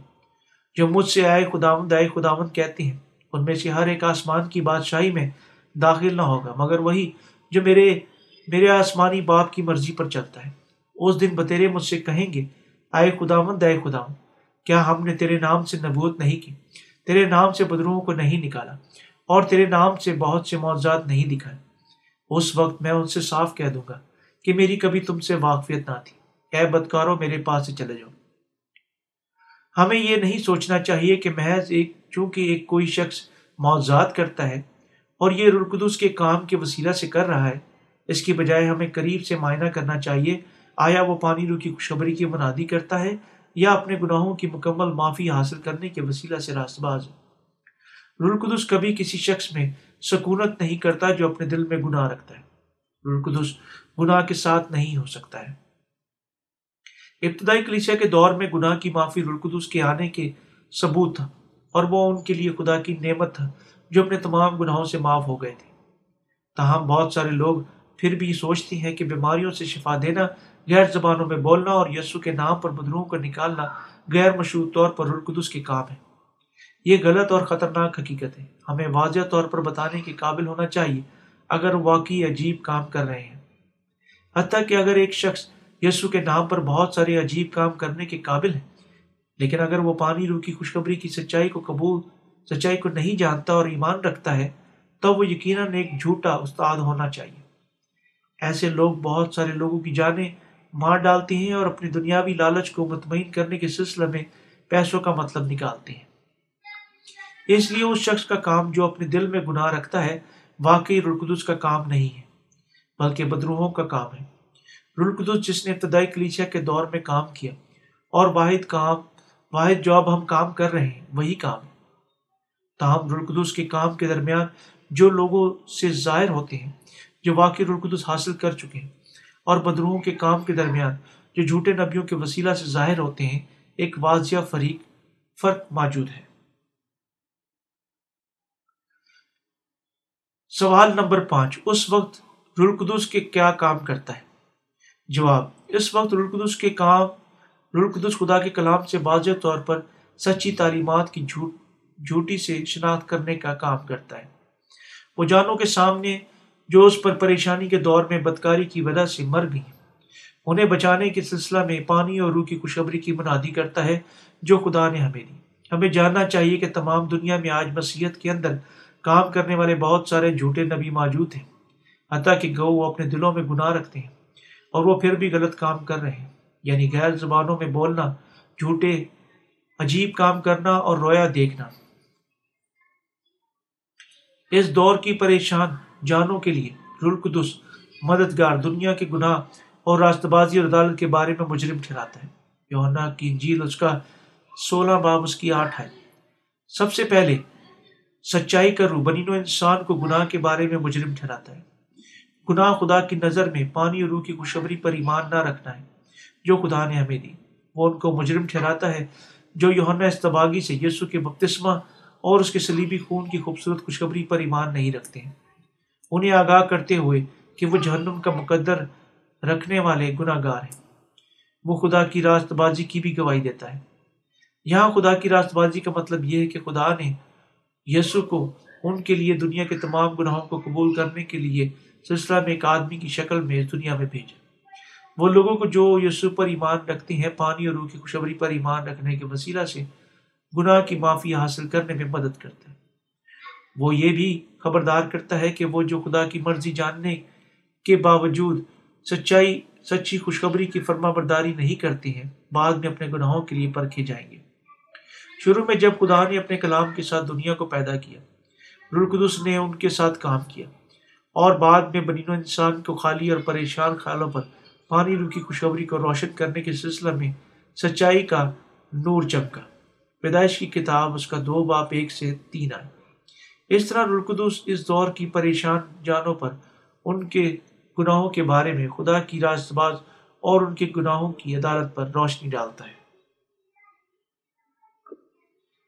جو مجھ سے آئے خداوند آئے خداوند کہتے ہیں، ان میں سے ہر ایک آسمان کی بادشاہی میں داخل نہ ہوگا، مگر وہی جو میرے میرے آسمانی باپ کی مرضی پر چلتا ہے۔ اس دن بتیرے مجھ سے کہیں گے، آئے خداوند آئے خداوند، کیا ہم نے تیرے نام سے نبوت نہیں کی؟ تیرے نام سے بدروہوں کو نہیں نکالا۔ اور تیرے نام سے بہت سے معاوضات نہیں دکھائے۔ اس وقت میں ان سے صاف کہہ دوں گا کہ میری کبھی تم سے واقفیت نہ تھی۔ اے بدکاروں، میرے پاس سے چلے جاؤ۔ ہمیں یہ نہیں سوچنا چاہیے کہ محض ایک، چونکہ ایک کوئی شخص معاوضات کرتا ہے اور یہ رلقدس کے کام کے وسیلہ سے کر رہا ہے، اس کی بجائے ہمیں قریب سے معائنہ کرنا چاہیے، آیا وہ پانی رو کی خوشخبری کی منادی کرتا ہے یا اپنے گناہوں کی مکمل معافی حاصل کرنے کے وسیلہ سے راست باز ہے رلقدس کبھی کسی شخص میں سکونت نہیں کرتا جو اپنے دل میں گناہ رکھتا ہے۔ رلقدس گناہ کے ساتھ نہیں ہو سکتا ہے۔ ابتدائی کلیسیا کے دور میں گناہ کی معافی رلقدس کے آنے کے ثبوت تھا اور وہ ان کے لیے خدا کی نعمت تھا جو اپنے تمام گناہوں سے معاف ہو گئے تھے۔ تاہم بہت سارے لوگ پھر بھی سوچتے ہیں کہ بیماریوں سے شفا دینا، غیر زبانوں میں بولنا اور یسو کے نام پر بدروہوں کو نکالنا غیر مشہور طور پر رلقدس کے کام ہے۔ یہ غلط اور خطرناک حقیقت ہے۔ ہمیں واضح طور پر بتانے کے قابل ہونا چاہیے اگر واقعی عجیب کام کر رہے ہیں۔ حتیٰ کہ اگر ایک شخص یسو کے نام پر بہت سارے عجیب کام کرنے کے قابل ہے، لیکن اگر وہ پانی رو کی خوشخبری کی سچائی کو قبول، سچائی کو نہیں جانتا اور ایمان رکھتا ہے، تو وہ یقیناً ایک جھوٹا استاد ہونا چاہیے۔ ایسے لوگ بہت سارے لوگوں کی جانیں مار ڈالتے ہیں اور اپنی دنیاوی لالچ کو مطمئن کرنے کے سلسلے میں پیسوں کا مطلب نکالتے ہیں۔ اس لیے اس شخص کا کام جو اپنے دل میں گناہ رکھتا ہے، واقعی رلقدس کا کام نہیں ہے، بلکہ بدروہوں کا کام ہے۔ رلقدس جس نے ابتدائی کلیچیا کے دور میں کام کیا اور واحد کام، واحد جو اب ہم کام کر رہے ہیں، وہی کام ہے۔ تاہم رلقدس کے کام کے درمیان جو لوگوں سے ظاہر ہوتے ہیں، جو واقعی رلقدس حاصل کر چکے ہیں، اور بدروہوں کے کام کے درمیان جو جھوٹے نبیوں کے وسیلہ سے ظاہر ہوتے ہیں، ایک واضح فریق، فرق موجود ہے۔ سوال نمبر پانچ، اس وقت رلقدس کے کیا کام کرتا ہے؟ جواب، اس وقت رلقدس کے کام رلقدس خدا کے کلام سے واضح طور پر سچی تعلیمات کی جھوٹ، جھوٹی سے شناخت کرنے کا کام کرتا ہے۔ وہ جانوں کے سامنے جو اس پر پریشانی کے دور میں بدکاری کی وجہ سے مر گئی انہیں بچانے کے سلسلہ میں پانی اور روح کی خوشخبری کی منادی کرتا ہے جو خدا نے ہمیں دی۔ ہمیں جاننا چاہیے کہ تمام دنیا میں آج مسیحت کے اندر کام کرنے والے بہت سارے جھوٹے نبی موجود ہیں۔ حتیٰ کہ گو وہ اپنے دلوں میں گناہ رکھتے ہیں اور وہ پھر بھی غلط کام کر رہے ہیں۔ یعنی غیر زبانوں میں بولنا، جھوٹے، عجیب کام کرنا اور رویا دیکھنا۔ اس دور کی پریشان جانوں کے لیے رلقدس مددگار دنیا کے گناہ اور راست بازی اور عدالت کے بارے میں مجرم ٹھہراتا ہے۔ یونا کی انجیل اس کا سولہ باب اس کی آٹھ ہے سب سے پہلے سچائی کا روح بنین و انسان کو گناہ کے بارے میں مجرم ٹھہراتا ہے۔ گناہ خدا کی نظر میں پانی اور روح کی خوشبری پر ایمان نہ رکھنا ہے، جو خدا نے ہمیں دی۔ وہ ان کو مجرم ٹھہراتا ہے، جو یونا استباغی سے یسو کے بپتسمہ اور اس کے سلیبی خون کی خوبصورت خوشخبری پر ایمان نہیں رکھتے ہیں۔ انہیں آگاہ کرتے ہوئے کہ وہ جہنم کا مقدر رکھنے والے گناہ گار ہیں۔ وہ خدا کی راست بازی کی بھی گواہی دیتا ہے۔ یہاں خدا کی راست بازی کا مطلب یہ ہے کہ خدا نے یسو کو، ان کے لیے دنیا کے تمام گناہوں کو قبول کرنے کے لیے سلسلہ میں ایک آدمی کی شکل میں اس دنیا میں بھیجا۔ وہ لوگوں کو جو یسو پر ایمان رکھتے ہیں، پانی اور روح کی خوشبری پر ایمان رکھنے کے وسیلہ سے گناہ کی معافی حاصل کرنے میں مدد کرتا ہے۔ وہ یہ بھی خبردار کرتا ہے کہ وہ جو خدا کی مرضی جاننے کے باوجود سچائی، سچی خوشخبری کی فرما برداری نہیں کرتے ہیں، بعد میں اپنے گناہوں کے لیے پرکھے جائیں گے۔ شروع میں جب خدا نے اپنے کلام کے ساتھ دنیا کو پیدا کیا رلقدس نے ان کے ساتھ کام کیا، اور بعد میں بنین و انسان کو خالی اور پریشان خیالوں پر پانی رو کی خوشخبری کو روشن کرنے کے سلسلہ میں سچائی کا نور چمکا۔ پیدائش کی کتاب اس کا دو باپ، ایک سے تین آئے۔ اس طرح رلقدس اس دور کی پریشان جانوں پر ان کے گناہوں کے بارے میں خدا کی راست باز اور ان کے گناہوں کی عدالت پر روشنی ڈالتا ہے۔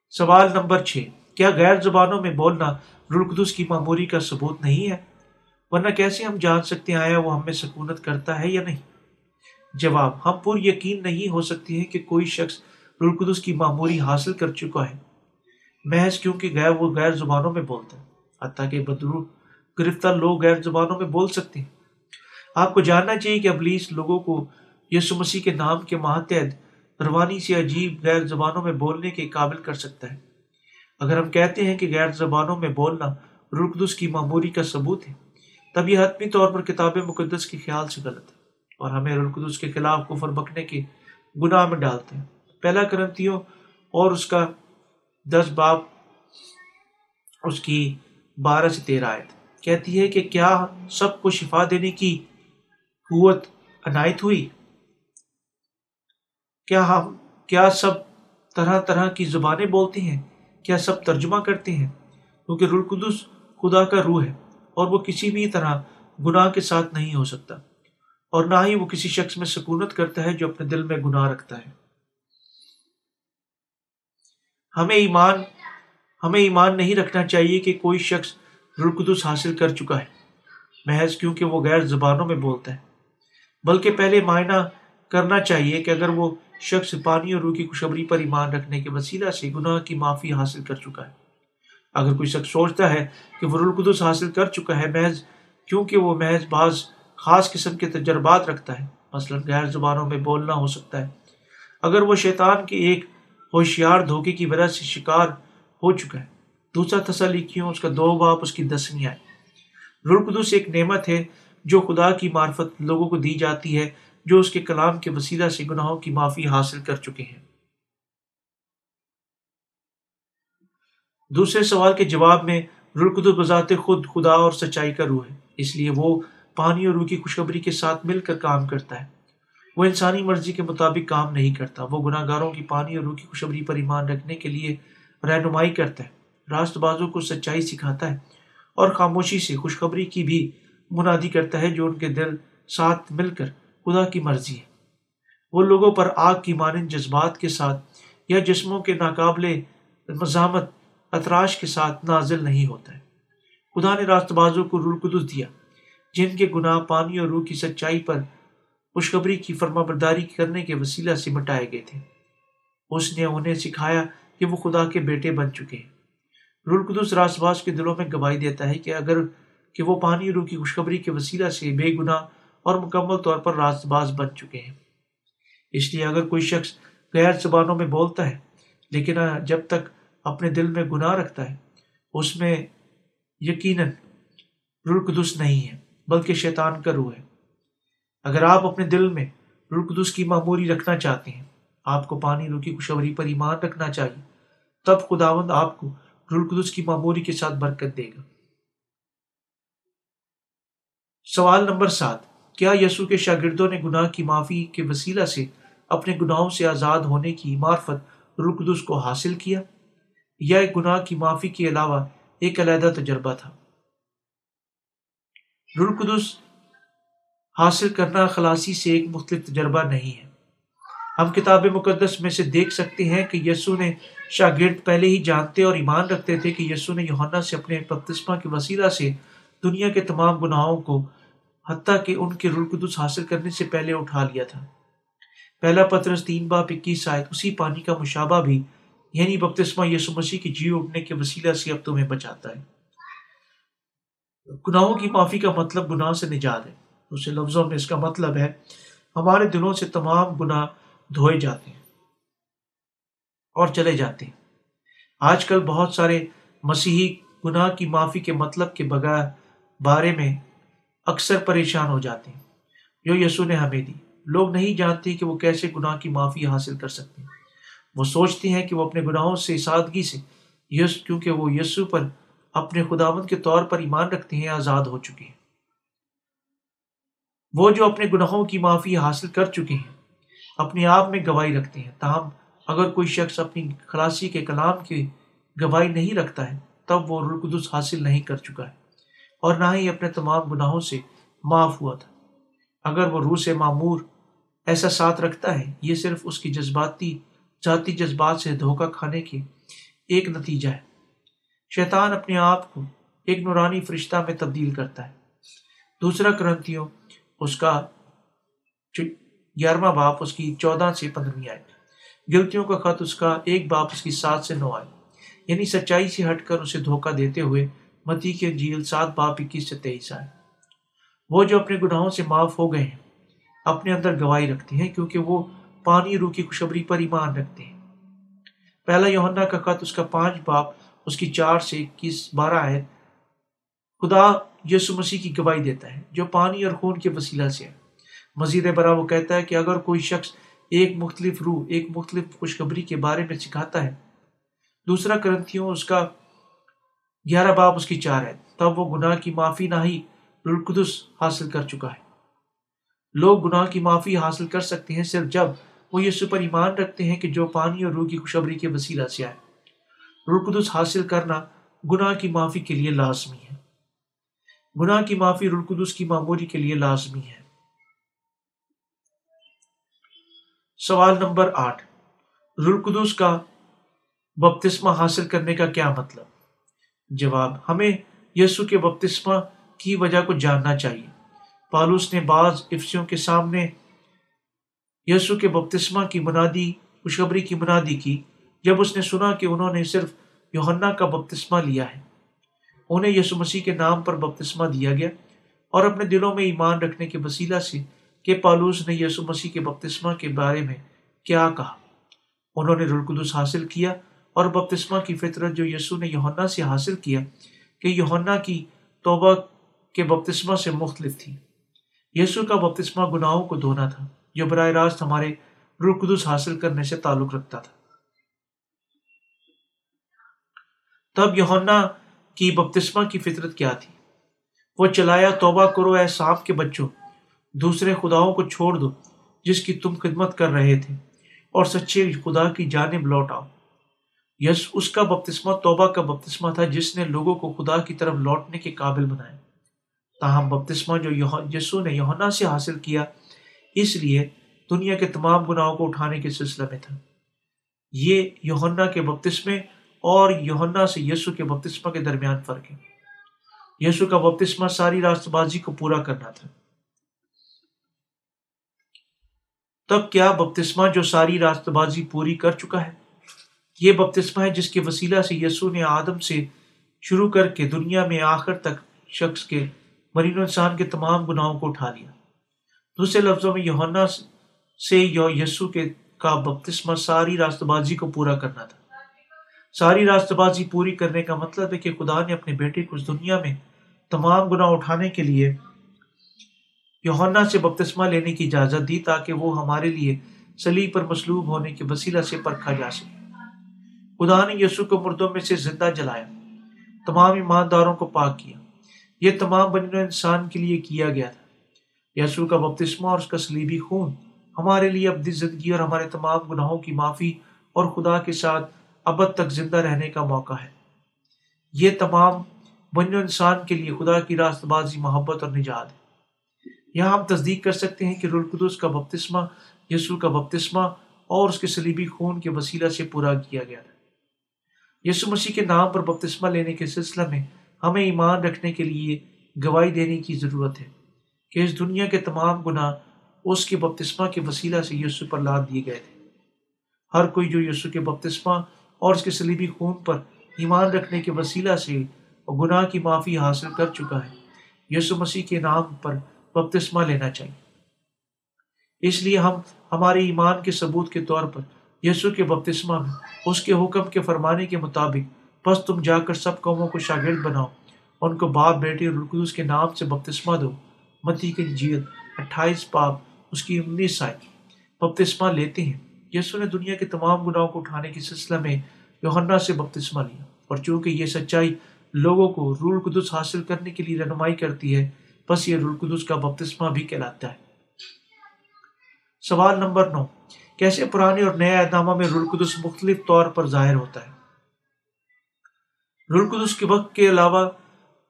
سوال نمبر چھ، کیا غیر زبانوں میں بولنا رلقدس کی معموری کا ثبوت نہیں ہے؟ ورنہ کیسے ہم جان سکتے ہیں آیا وہ ہمیں سکونت کرتا ہے یا نہیں؟ جواب، ہم پر یقین نہیں ہو سکتے ہیں کہ کوئی شخص رلقدس کی معموری حاصل کر چکا ہے۔ محض کیونکہ غیر وہ غیر زبانوں میں بولتا ہے۔ حتیٰ کہ بدرو گرفتار لوگ غیر زبانوں میں بول سکتے ہیں۔ آپ کو جاننا چاہیے کہ ابلیس لوگوں کو یسو مسیح کے نام کے ماتحت روانی سے عجیب غیر زبانوں میں بولنے کے قابل کر سکتا ہے۔ اگر ہم کہتے ہیں کہ غیر زبانوں میں بولنا رقدس کی معموری کا ثبوت ہے، تب یہ حتمی طور پر کتاب مقدس کے خیال سے غلط ہے اور ہمیں رقدس کے خلاف کفر بکنے کے گناہ میں ڈالتے ہیں۔ پہلا کرنتیوں اور اس کا دس باپ اس کی بارہ سے تیرہ آیت۔ کہتی ہے کہ کیا سب کو شفا دینے کی قوت عنایت ہوئی؟ کیا ہم کیا سب طرح طرح کی زبانیں بولتے ہیں؟ کیا سب ترجمہ کرتے ہیں؟ کیونکہ رلقدس خدا کا روح ہے اور وہ کسی بھی طرح گناہ کے ساتھ نہیں ہو سکتا، اور نہ ہی وہ کسی شخص میں سکونت کرتا ہے جو اپنے دل میں گناہ رکھتا ہے۔ ہمیں ایمان ہمیں ایمان نہیں رکھنا چاہیے کہ کوئی شخص رلقدس حاصل کر چکا ہے۔ محض کیونکہ وہ غیر زبانوں میں بولتا ہے۔ بلکہ پہلے معائنہ کرنا چاہیے کہ اگر وہ شخص پانی اور روح کی خوشبری پر ایمان رکھنے کے وسیلہ سے گناہ کی معافی حاصل کر چکا ہے۔ اگر کوئی شخص سوچتا ہے کہ وہ رلقدس حاصل کر چکا ہے محض کیونکہ وہ محض بعض خاص قسم کے تجربات رکھتا ہے، مثلا غیر زبانوں میں بولنا ہو سکتا ہے۔ اگر وہ شیطان کے ایک ہوشیار دھوکے کی وجہ سے شکار ہو چکا ہے، دوسرا تسلی کیوں اس کا دو باپ اس کی دسویں آئے؟ رلقدس ایک نعمت ہے جو خدا کی معرفت لوگوں کو دی جاتی ہے جو اس کے کلام کے وسیلہ سے گناہوں کی معافی حاصل کر چکے ہیں۔ دوسرے سوال کے جواب میں رلقد بذات خود خدا اور سچائی کا روح ہے، اس لیے وہ پانی اور روح کی خوشخبری کے ساتھ مل کر کام کرتا ہے۔ وہ انسانی مرضی کے مطابق کام نہیں کرتا، وہ گناہ گاروں کی پانی اور روح کی خوشخبری پر ایمان رکھنے کے لیے رہنمائی کرتا ہے، راست بازوں کو سچائی سکھاتا ہے اور خاموشی سے خوشخبری کی بھی منادی کرتا ہے جو ان کے دل ساتھ مل کر خدا کی مرضی ہے۔ وہ لوگوں پر آگ کی مانند جذبات کے ساتھ یا جسموں کے ناقابل مزامت اطراش کے ساتھ نازل نہیں ہوتا ہے۔ خدا نے راست بازوں کو رول قدس دیا، جن کے گناہ پانی اور روح کی سچائی پر خوشخبری کی فرما برداری کرنے کے وسیلہ سے مٹائے گئے تھے۔ اس نے انہیں سکھایا کہ وہ خدا کے بیٹے بن چکے ہیں۔ رول قدس راست باز کے دلوں میں گواہی دیتا ہے کہ اگر کہ وہ پانی روح کی خوشخبری کے وسیلہ سے بے گناہ اور مکمل طور پر راست باز بن چکے ہیں۔ اس لیے اگر کوئی شخص غیر زبانوں میں بولتا ہے، لیکن جب تک اپنے دل میں گناہ رکھتا ہے، اس میں یقیناً رلقدس نہیں ہے، بلکہ شیطان کا روح ہے۔ اگر آپ اپنے دل میں رلقدس کی معموری رکھنا چاہتے ہیں، آپ کو پانی روح کی خوشبری پر ایمان رکھنا چاہیے، تب خداوند آپ کو رلقدس کی معموری کے ساتھ برکت دے گا۔ سوال نمبر سات۔ کیا یسو کے شاگردوں نے گناہ کی معافی کے وسیلہ سے اپنے گناہوں سے آزاد ہونے کی معرفت رقدس کو حاصل کیا؟ یا گناہ کی معافی کے علاوہ ایک علیحدہ تجربہ تھا؟ رلقدس حاصل کرنا خلاصی سے ایک مختلف تجربہ نہیں ہے۔ ہم کتاب مقدس میں سے دیکھ سکتے ہیں کہ یسو نے شاگرد پہلے ہی جانتے اور ایمان رکھتے تھے کہ یسو نے یوحنا سے اپنے بپتسمہ کے وسیلہ سے دنیا کے تمام گناہوں کو حتیٰ کہ ان کے رلقدس حاصل کرنے سے پہلے اٹھا لیا تھا۔ پہلا پترس تین باپ اکیس آئے اسی پانی کا مشابہ بھی یعنی بپتسمہ یسو مسیح کی جی اٹھنے کے وسیلہ سے اب تمہیں بچاتا ہے۔ گناہوں کی معافی کا مطلب گناہ سے نجات ہے۔ دوسرے لفظوں میں اس کا مطلب ہے، ہمارے دلوں سے تمام گناہ دھوئے جاتے ہیں اور چلے جاتے ہیں۔ آج کل بہت سارے مسیحی گناہ کی معافی کے مطلب کے بغیر بارے میں اکثر پریشان ہو جاتے ہیں۔ جو یسو نے ہمیں دی۔ لوگ نہیں جانتے کہ وہ کیسے گناہ کی معافی حاصل کر سکتے ہیں۔ وہ سوچتے ہیں کہ وہ اپنے گناہوں سے سادگی سے، یس، کیونکہ وہ یسو پر اپنے خداوند کے طور پر ایمان رکھتے ہیں، آزاد ہو چکے ہیں۔ وہ جو اپنے گناہوں کی معافی حاصل کر چکے ہیں، اپنے آپ میں گواہی رکھتے ہیں۔ تاہم، اگر کوئی شخص اپنی خلاصی کے کلام کی گواہی نہیں رکھتا ہے، تب وہ رلقدس حاصل نہیں کر چکا ہے۔ اور نہ ہی اپنے تمام گناہوں سے معاف ہوا تھا۔ اگر وہ روح سے معمور ایسا ساتھ رکھتا ہے، یہ صرف اس کی جذباتی، ذاتی جذبات سے دھوکہ کھانے کے ایک نتیجہ ہے۔ شیطان اپنے آپ کو ایک نورانی فرشتہ میں تبدیل کرتا ہے۔ دوسرا کرنتیوں، اس کا گیارہواں باپ اس کی چودہ سے پندرہویں آئے گلتیوں کا خط اس کا ایک باپ اس کی سات سے نو آئے یعنی سچائی سے ہٹ کر اسے دھوکہ دیتے ہوئے متی کے جیل سات باپ اکیس سے تیئیس آئے۔ وہ جو اپنے گناہوں سے معاف ہو گئے ہیں، اپنے اندر گواہی رکھتے ہیں کیونکہ وہ پانی روح کی خوشبری پر ایمان رکھتے ہیں۔ پہلا یوہنا کا خط، اس کا پانچ باپ اس کی چار سے اکیس، بارہ آئے خدا یسو مسیح کی گواہی دیتا ہے، جو پانی اور خون کے وسیلہ سے ہے۔ مزید برا وہ کہتا ہے کہ اگر کوئی شخص ایک مختلف روح، ایک مختلف خوشخبری کے بارے میں سکھاتا ہے، دوسرا کرنتھیوں اس کا گیارہ باپ اس کی چار ہے تب وہ گناہ کی معافی نہ ہی رلقدس حاصل کر چکا ہے۔ لوگ گناہ کی معافی حاصل کر سکتے ہیں صرف جب وہ یہ سپر ایمان رکھتے ہیں کہ جو پانی اور روح کی خوشبری کے وسیلہ سے آئے۔ رلقدس حاصل کرنا گناہ کی معافی کے لیے لازمی ہے۔ گناہ کی معافی رلقدس کی معموری کے لیے لازمی ہے۔ سوال نمبر آٹھ رلقدس کا بپتسمہ حاصل کرنے کا کیا مطلب؟ جواب، ہمیں یسو کے بپتسمہ کی وجہ کو جاننا چاہیے۔ پالوس نے بعض افسیوں کے سامنے یسو کے بپتسمہ کی منادی، خوشخبری کی منادی کی، جب اس نے سنا کہ انہوں نے صرف یوہنا کا بپتسمہ لیا ہے۔ انہیں یسو مسیح کے نام پر بپتسمہ دیا گیا اور اپنے دلوں میں ایمان رکھنے کے وسیلہ سے کہ پالوس نے یسو مسیح کے بپتسمہ کے بارے میں کیا کہا۔ انہوں نے رلقدس حاصل کیا اور بپتسمہ کی فطرت جو یسو نے یوہنا سے حاصل کیا کہ یوہنا کی توبہ کے بپتسمہ سے مختلف تھی۔ یسو کا بپتسمہ گناہوں کو دھونا تھا، جو براہ راست ہمارے رلقدس حاصل کرنے سے تعلق رکھتا تھا۔ تب یوہنا کی بپتسمہ کی فطرت کیا تھی؟ وہ چلایا، توبہ کرو اے سانپ کے بچوں، دوسرے خداؤں کو چھوڑ دو جس کی تم خدمت کر رہے تھے، اور سچے خدا کی جانب لوٹ آؤ۔ یس، اس کا بپتسمہ، توبہ کا بپتسمہ تھا جس نے لوگوں کو خدا کی طرف لوٹنے کے قابل بنایا۔ تاہم بپتسمہ جو یسو نے یوہنا سے حاصل کیا، اس لیے دنیا کے تمام گناہوں کو اٹھانے کے سلسلہ میں تھا۔ یہ یوہنا کے بپتسمے اور یوہنا سے یسو کے بپتسمہ کے درمیان فرق ہے۔ یسو کا بپتسمہ ساری راست بازی کو پورا کرنا تھا۔ تب کیا بپتسمہ جو ساری راست بازی پوری کر چکا ہے؟ یہ بپتسمہ ہے جس کے وسیلہ سے یسو نے آدم سے شروع کر کے دنیا میں آخر تک شخص کے مرین و انسان کے تمام گناہوں کو اٹھا لیا۔ دوسرے لفظوں میں یوہنا سے یسو کے کا بپتسمہ ساری راست بازی کو پورا کرنا تھا۔ ساری راست بازی پوری کرنے کا مطلب ہے کہ خدا نے اپنے بیٹے کو اس دنیا میں تمام گناہ اٹھانے کے لیے یوہنا سے بپتسمہ لینے کی اجازت دی تاکہ وہ ہمارے لیے سلیب پر مسلوب ہونے کے وسیلہ سے پرکھا جا سکے۔ خدا نے یسو کو مردوں میں سے زندہ جلایا، تمام ایمانداروں کو پاک کیا۔ یہ تمام بن انسان کے لیے کیا گیا تھا۔ یسو کا بپتسمہ اور اس کا سلیبی خون ہمارے لیے ابدی زندگی اور ہمارے تمام گناہوں کی معافی اور خدا کے ساتھ ابد تک زندہ رہنے کا موقع ہے۔ یہ تمام بن انسان کے لیے خدا کی راست بازی، محبت اور نجات ہے۔ یہاں ہم تصدیق کر سکتے ہیں کہ رلقدس کا بپتسمہ یسو کا بپتسمہ اور اس کے سلیبی خون کے وسیلہ سے پورا کیا گیا تھا۔ یسو مسیح کے نام پر بپتسمہ لینے کے سلسلہ میں ہمیں ایمان رکھنے کے لیے گواہی دینے کی ضرورت ہے کہ اس دنیا کے تمام گناہ اس کے بپتسمہ کے وسیلہ سے یسو پر لاد دیے گئے تھے۔ ہر کوئی جو یسو کے بپتسمہ اور اس کے سلیبی خون پر ایمان رکھنے کے وسیلہ سے گناہ کی معافی حاصل کر چکا ہے یسو مسیح کے نام پر بپتسمہ لینا چاہیے۔ اس لیے ہم ہمارے ایمان کے ثبوت کے طور پر یسو کے بپتسمہ میں، اس کے حکم کے فرمانے کے مطابق۔ بس تم جا کر سب قوموں کو شاگرد بناؤ، ان کو باپ بیٹے اور رلقدس کے نام سے بپتسمہ دو۔ متی کی جیت اٹھائیس پاپ اس کی انیس آئے بپتسمہ لیتے ہیں۔ یسو نے دنیا کے تمام گناہوں کو اٹھانے کے سلسلہ میں یوہنا سے بپتسمہ لیا۔ اور چونکہ یہ سچائی لوگوں کو رول قدس حاصل کرنے کے لیے رہنمائی کرتی ہے بس یہ رول قدس کا بپتسمہ بھی کہلاتا ہے۔ سوال نمبر نو۔ کیسے پرانے اور نئے اہدامہ میں رول قدس مختلف طور پر ظاہر ہوتا ہے۔ رول قدس کے وقت کے علاوہ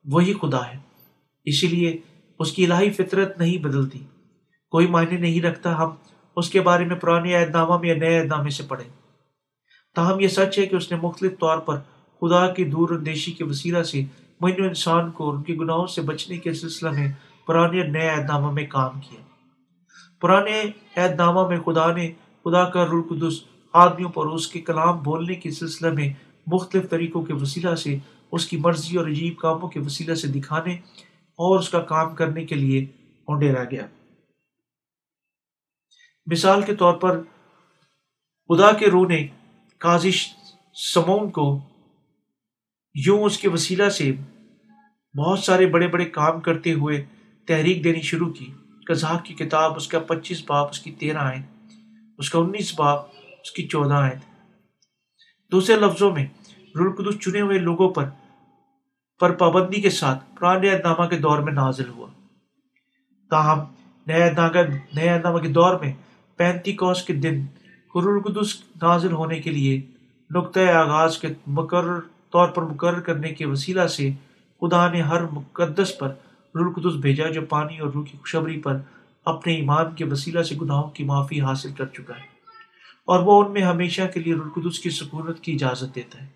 وہی خدا ہے۔ اسی لیے اس کی الہی فطرت نہیں بدلتی۔ کوئی معنی نہیں رکھتا ہم اس کے بارے میں پرانے عہد نامہ میں یا نئے عہد نامے سے پڑھیں۔ تاہم یہ سچ ہے کہ اس نے مختلف طور پر خدا کی دور اندیشی کے وسیلہ سے مینو انسان کو ان کے گناہوں سے بچنے کے سلسلہ میں پرانے اور نئے عہد نامہ میں کام کیا۔ پرانے عہد نامہ میں خدا نے خدا کا رلقدس آدمیوں پر اس کے کلام بولنے کے سلسلہ میں مختلف طریقوں کے وسیلہ سے، اس کی مرضی اور عجیب کاموں کے وسیلہ سے دکھانے اور اس کا کام کرنے کے لیے اونڈیرا گیا۔ مثال کے طور پر، خدا کے روح نے کازش سمون کو یوں اس کے وسیلہ سے بہت سارے بڑے بڑے کام کرتے ہوئے تحریک دینی شروع کی۔ کزاق کی کتاب، اس کا پچیس باپ، اس کی تیرہ آئیں اس کا انیس باپ اس کی چودہ آئیں دوسرے لفظوں میں رلقدس چنے ہوئے لوگوں پر پر پابندی کے ساتھ پرانے نامہ کے دور میں نازل ہوا۔ تاہم، نئے نئے نامہ کے دور میں پینتی کوس کے دن رلقدس نازل ہونے کے لیے نقطۂ آغاز کے مقرر طور پر مقرر کرنے کے وسیلہ سے خدا نے ہر مقدس پر رلقدس بھیجا، جو پانی اور روح کی خوشبری پر اپنے ایمان کے وسیلہ سے گناہوں کی معافی حاصل کر چکا ہے اور وہ ان میں ہمیشہ کے لیے رلقدس کی سکونت کی اجازت دیتا ہے۔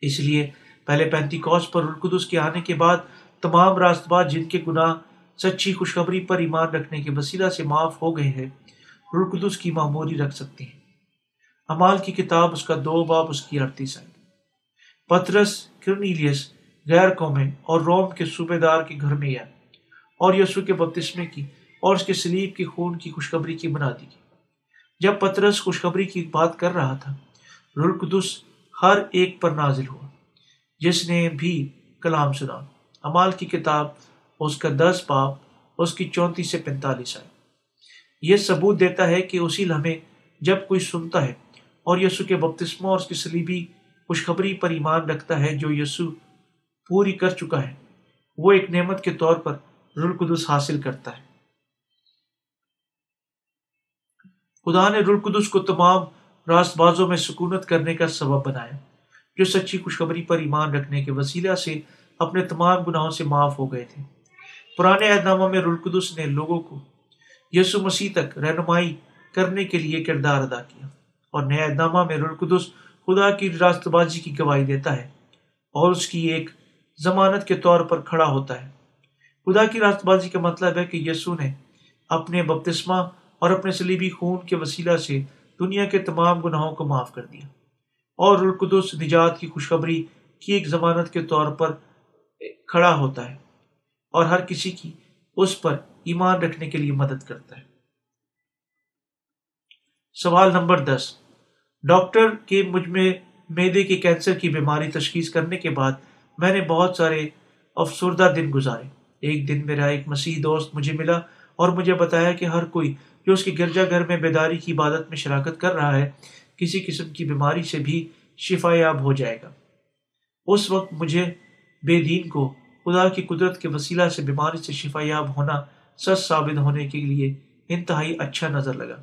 اس لیے پہلے پینتی کوس پر رلقدس کے آنے کے بعد تمام راست بات جن کے گناہ سچی خوشخبری پر ایمان رکھنے کے وسیلہ سے معاف ہو گئے ہیں رلقدس کی معموری رکھ سکتے ہیں۔ امال کی کتاب اس کا دو باب اس کی اڑتیس ہے پترس کرنیلیس، غیر قومیں اور روم کے صوبے دار کے گھر میں آیا اور یسو کے بپتسمے کی اور اس کے سلیب کی خون کی خوشخبری کی بنا دی جب پترس خوشخبری کی بات کر رہا تھا رلقدس ہر ایک پر نازل ہوا، جس نے بھی کلام سنا۔ امال کی کتاب، اس کا دس پاپ اس کی چونتیس سے پینتالیس آئے۔ یہ ثبوت دیتا ہے کہ اسی لمحے جب کوئی سنتا ہے اور یسو کے بپتسمہ اور اس کی سلیبی خوشخبری پر ایمان رکھتا ہے، جو یسو پوری کر چکا ہے، وہ ایک نعمت کے طور پر رلقدس حاصل کرتا ہے۔ خدا نے رلقدس کو تمام راست بازوں میں سکونت کرنے کا سبب بنایا، جو سچی خوشخبری پر ایمان رکھنے کے وسیلہ سے اپنے تمام گناہوں سے معاف ہو گئے تھے۔ پرانے اہدامہ میں رلقدس نے لوگوں کو یسو مسیح تک رہنمائی کرنے کے لیے کردار ادا کیا اور نئے اہدامہ میں رلقدس خدا کی راست بازی کی گواہی دیتا ہے اور اس کی ایک ضمانت کے طور پر کھڑا ہوتا ہے۔ خدا کی راست بازی کا مطلب ہے کہ یسو نے اپنے بپتسمہ اور اپنے سلیبی خون کے وسیلہ سے دنیا کے تمام گناہوں کو معاف کر دیا۔ اور القدس نجات کی خوشخبری کی ایک ضمانت کے طور پر کھڑا ہوتا ہے اور ہر کسی کی اس پر ایمان رکھنے کے لیے مدد کرتا ہے۔ سوال نمبر دس۔ ڈاکٹر کے مجھ میں میدے کے کینسر کی بیماری تشخیص کرنے کے بعد میں نے بہت سارے افسردہ دن گزارے۔ ایک دن میرا ایک مسیح دوست مجھے ملا اور مجھے بتایا کہ ہر کوئی جو اس کے گرجا گھر میں بیداری کی عبادت میں شراکت کر رہا ہے، کسی قسم کی بیماری سے بھی شفا یاب ہو جائے گا۔ اس وقت مجھے بے دین کو، خدا کی قدرت کے وسیلہ سے بیماری سے شفا یاب ہونا سچ ثابت ہونے کے لیے انتہائی اچھا نظر لگا۔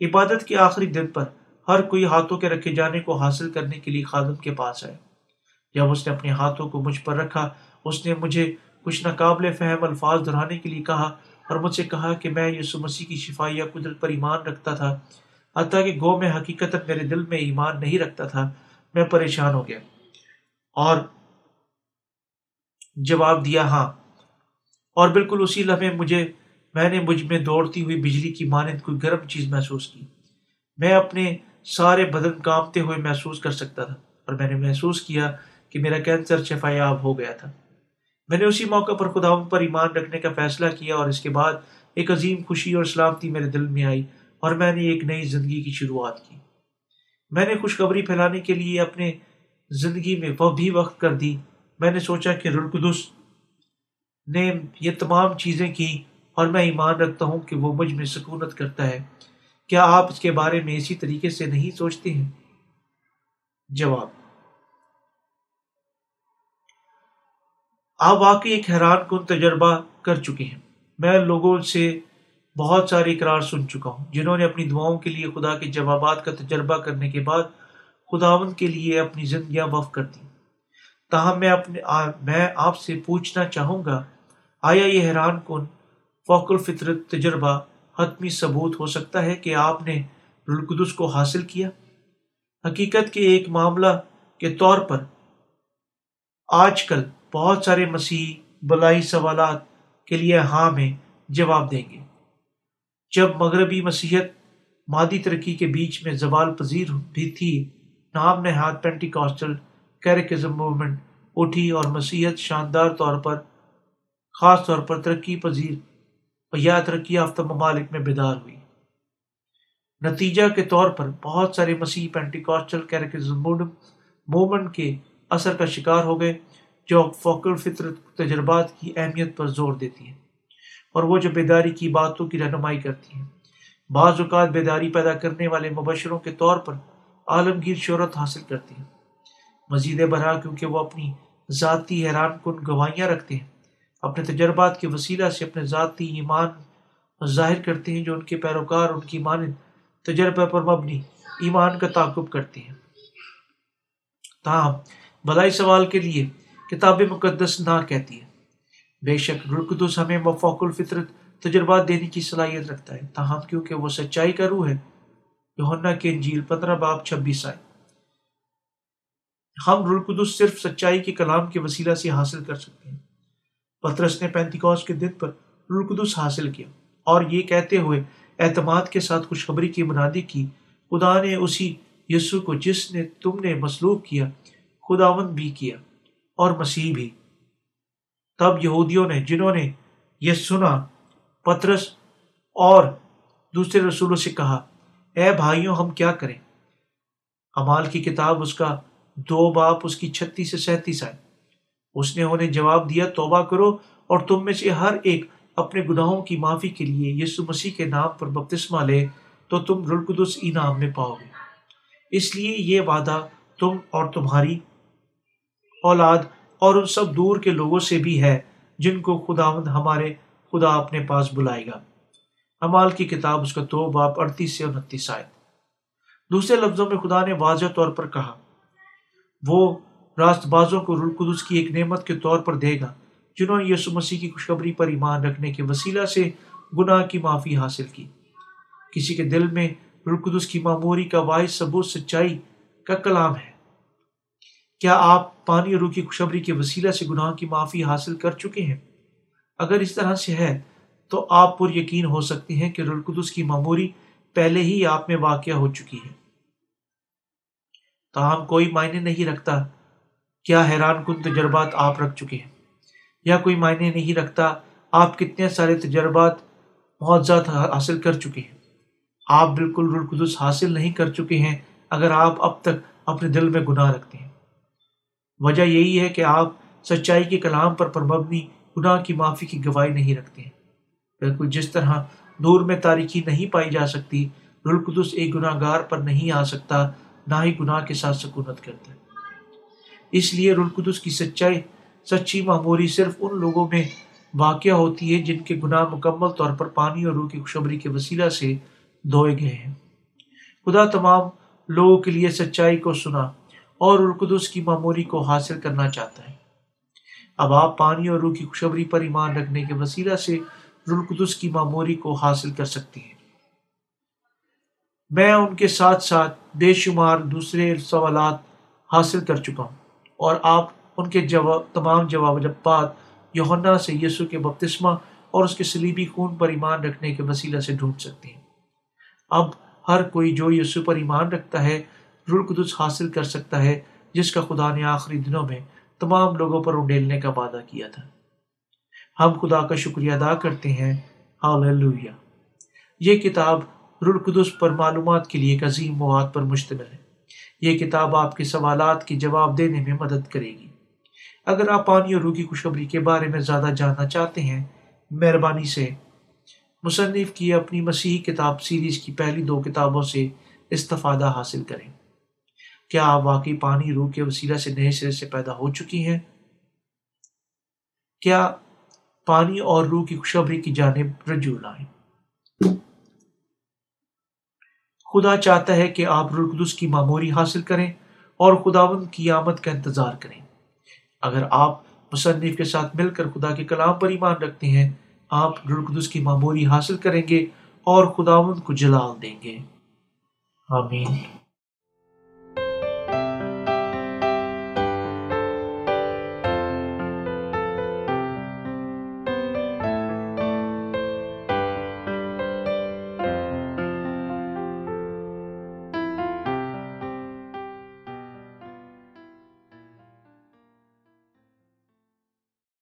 عبادت کے آخری دن پر ہر کوئی ہاتھوں کے رکھے جانے کو حاصل کرنے کے لیے خادم کے پاس آئے جب اس نے اپنے ہاتھوں کو مجھ پر رکھا، اس نے مجھے کچھ ناقابل فہم الفاظ دہرانے کے لیے کہا اور مجھ سے کہا کہ میں یسو مسیح کی شفائی یا قدرت پر ایمان رکھتا تھا، حتیٰ کہ گو میں حقیقت میرے دل میں ایمان نہیں رکھتا تھا، میں پریشان ہو گیا۔ اور جواب دیا ہاں۔ اور بالکل اسی لمحے مجھے، میں نے مجھ میں دوڑتی ہوئی بجلی کی مانند کوئی گرم چیز محسوس کی۔ میں اپنے سارے بدن کامتے ہوئے محسوس کر سکتا تھا، اور میں نے محسوس کیا کہ میرا کینسر شفا یاب ہو گیا تھا۔ میں نے اسی موقع پر خدا پر ایمان رکھنے کا فیصلہ کیا اور اس کے بعد ایک عظیم خوشی اور سلامتی میرے دل میں آئی اور میں نے ایک نئی زندگی کی شروعات کی۔ میں نے خوشخبری پھیلانے کے لیے اپنے زندگی میں وہ بھی وقت کر دی۔ میں نے سوچا کہ رلقدس نے یہ تمام چیزیں کی اور میں ایمان رکھتا ہوں کہ وہ مجھ میں سکونت کرتا ہے۔ کیا آپ اس کے بارے میں اسی طریقے سے نہیں سوچتے ہیں؟ جواب آپ واقعی ایک حیران کن تجربہ کر چکے ہیں۔ میں لوگوں سے بہت سارے اقرار سن چکا ہوں، جنہوں نے اپنی دعاؤں کے لیے خدا کے جوابات کا تجربہ کرنے کے بعد خداون کے لیے اپنی زندگیاں وف کر دی تاہم، میں اپنے میں آپ سے پوچھنا چاہوں گا، آیا یہ حیران کن فوق الفطرت تجربہ حتمی ثبوت ہو سکتا ہے کہ آپ نے رلقدس کو حاصل کیا؟ حقیقت کے ایک معاملہ کے طور پر آج کل بہت سارے مسیح بلائی سوالات کے لیے ہاں میں جواب دیں گے۔ جب مغربی مسیحت مادی ترقی کے بیچ میں زوال پذیر بھی تھی، نام نہاد پینٹی کاسٹل کیریکزم موومنٹ اٹھی اور مسیحت شاندار طور پر، خاص طور پر ترقی پذیر یا ترقی یافتہ ممالک میں بیدار ہوئی۔ نتیجہ کے طور پر بہت سارے مسیح پینٹیکاسٹل مومنٹ کے اثر کا شکار ہو گئے۔ جو فوکل فطرت تجربات کی اہمیت پر زور دیتی ہیں اور وہ جو بیداری کی باتوں کی رہنمائی کرتی ہیں۔ بعض اوقات بیداری پیدا کرنے والے مبشروں کے طور پر عالمگیر شہرت حاصل کرتی ہیں۔ مزید برآں کیونکہ وہ اپنی ذاتی حیران کن گواہیاں رکھتے ہیں، اپنے تجربات کے وسیلہ سے اپنے ذاتی ایمان ظاہر کرتے ہیں جو ان کے پیروکار، ان کی مانند تجربہ پر مبنی ایمان کا تعقب کرتے ہیں۔ تاہم بلائی سوال کے لیے کتاب مقدس نہ کہتی ہے۔ بے شک رقدس ہمیں مفوق الفطرت، تجربات دینے کی صلاحیت رکھتا ہے۔ تاہم کیونکہ وہ سچائی کا روح ہے۔ یوحنا کے انجیل پندرہ باب چھبیس آئے۔ ہم رلقدس صرف سچائی کے کلام کے وسیلہ سے حاصل کر سکتے ہیں۔ پترس نے پینتیکوس کے دن پر رلقدس حاصل کیا اور یہ کہتے ہوئے اعتماد کے ساتھ خوشخبری کی منادی کی، خدا نے اسی یسو کو جس نے تم نے مسلوب کیا خداون بھی کیا۔ اور مسیح بھی۔ تب یہودیوں نے، جنہوں نے یہ سنا، پترس اور دوسرے رسولوں سے کہا، اے بھائیوں، ہم کیا کریں؟ امال کی کتاب اس کا دو باپ اس کی چھتیس سے سینتیس آئے۔ اس نے انہیں جواب دیا، توبہ کرو اور تم میں سے ہر ایک اپنے گناہوں کی معافی کے لیے یسو مسیح کے نام پر بپتسمہ لے، تو تم رلقدس انعام میں پاؤ گے۔ اس لیے یہ وعدہ تم اور تمہاری اولاد اور ان سب دور کے لوگوں سے بھی ہے جن کو خداوند ہمارے خدا اپنے پاس بلائے گا۔ امال کی کتاب اس کا دو باپ اڑتیس سے انتیس آئے دوسرے لفظوں میں خدا نے واضح طور پر کہا، وہ راست بازوں کو رلقدس کی ایک نعمت کے طور پر دے گا، جنہوں نے یسو مسیح کی خوشخبری پر ایمان رکھنے کے وسیلہ سے گناہ کی معافی حاصل کی۔ کسی کے دل میں رلقدس کی معموری کا واحد ثبوت سچائی کا کلام ہے۔ کیا آپ پانی اور روح کی کے وسیلہ سے گناہ کی معافی حاصل کر چکے ہیں؟ اگر اس طرح سے ہے تو آپ پر یقین ہو سکتے ہیں کہ رلقدس کی معموری پہلے ہی آپ میں واقع ہو چکی ہے۔ تاہم کوئی معنی نہیں رکھتا کیا حیران کن تجربات آپ رکھ چکے ہیں۔ یا کوئی معنی نہیں رکھتا آپ کتنے سارے تجربات معذات حاصل کر چکے ہیں۔ آپ بالکل رلقدس حاصل نہیں کر چکے ہیں اگر آپ اب تک اپنے دل میں گناہ رکھتے ہیں۔ وجہ یہی ہے کہ آپ سچائی کے کلام پر پر مبنی گناہ کی معافی کی گواہی نہیں رکھتے ہیں۔ بالکل جس طرح دور میں تاریخی نہیں پائی جا سکتی رلقدس ایک گناہ گار پر نہیں آ سکتا، نہ ہی گناہ کے ساتھ سکونت کرتا ہے۔ اس لیے رلقدس کی سچائی، سچی معموری صرف ان لوگوں میں واقع ہوتی ہے جن کے گناہ مکمل طور پر پانی اور روح کی خوشبری کے وسیلہ سے دھوئے گئے ہیں۔ خدا تمام لوگوں کے لیے سچائی کو سنا۔ اور رلقدس کی معموری کو حاصل کرنا چاہتا ہے۔ اب آپ پانی اور روح کی خوشبری پر ایمان رکھنے کے وسیلہ سے رلقدس کی معموری کو حاصل کر سکتے ہیں۔ میں ان کے ساتھ ساتھ بے شمار دوسرے سوالات حاصل کر چکا ہوں اور آپ ان کے جواب، تمام جواب جبات سے یسو کے بپتسمہ اور اس کے سلیبی خون پر ایمان رکھنے کے وسیلہ سے ڈھونڈ سکتے ہیں۔ اب ہر کوئی جو یسو پر ایمان رکھتا ہے رلقدس حاصل کر سکتا ہے، جس کا خدا نے آخری دنوں میں تمام لوگوں پر انڈیلنے کا وعدہ کیا تھا۔ ہم خدا کا شکریہ ادا کرتے ہیں۔ ہاللویہ۔ یہ کتاب رلقدس پر معلومات کے لیے ایک عظیم مواد پر مشتمل ہے۔ یہ کتاب آپ کے سوالات کی جواب دینے میں مدد کرے گی۔ اگر آپ پانی اور روح کی خوشخبری کے بارے میں زیادہ جاننا چاہتے ہیں، مہربانی سے مصنف کی اپنی مسیحی کتاب سیریز کی پہلی دو کتابوں سے استفادہ حاصل کریں۔ کیا آپ واقعی پانی روح کے وسیلہ سے نئے سرے سے پیدا ہو چکی ہیں؟ کیا پانی اور روح کی خوشخبری کی جانب رجوع لائیں خدا چاہتا ہے کہ آپ رلقدس کی معموری حاصل کریں اور خداون کی آمد کا انتظار کریں۔ اگر آپ مصنف کے ساتھ مل کر خدا کے کلام پر ایمان رکھتے ہیں، آپ رلقدس کی معموری حاصل کریں گے اور خداون کو جلال دیں گے۔ آمین۔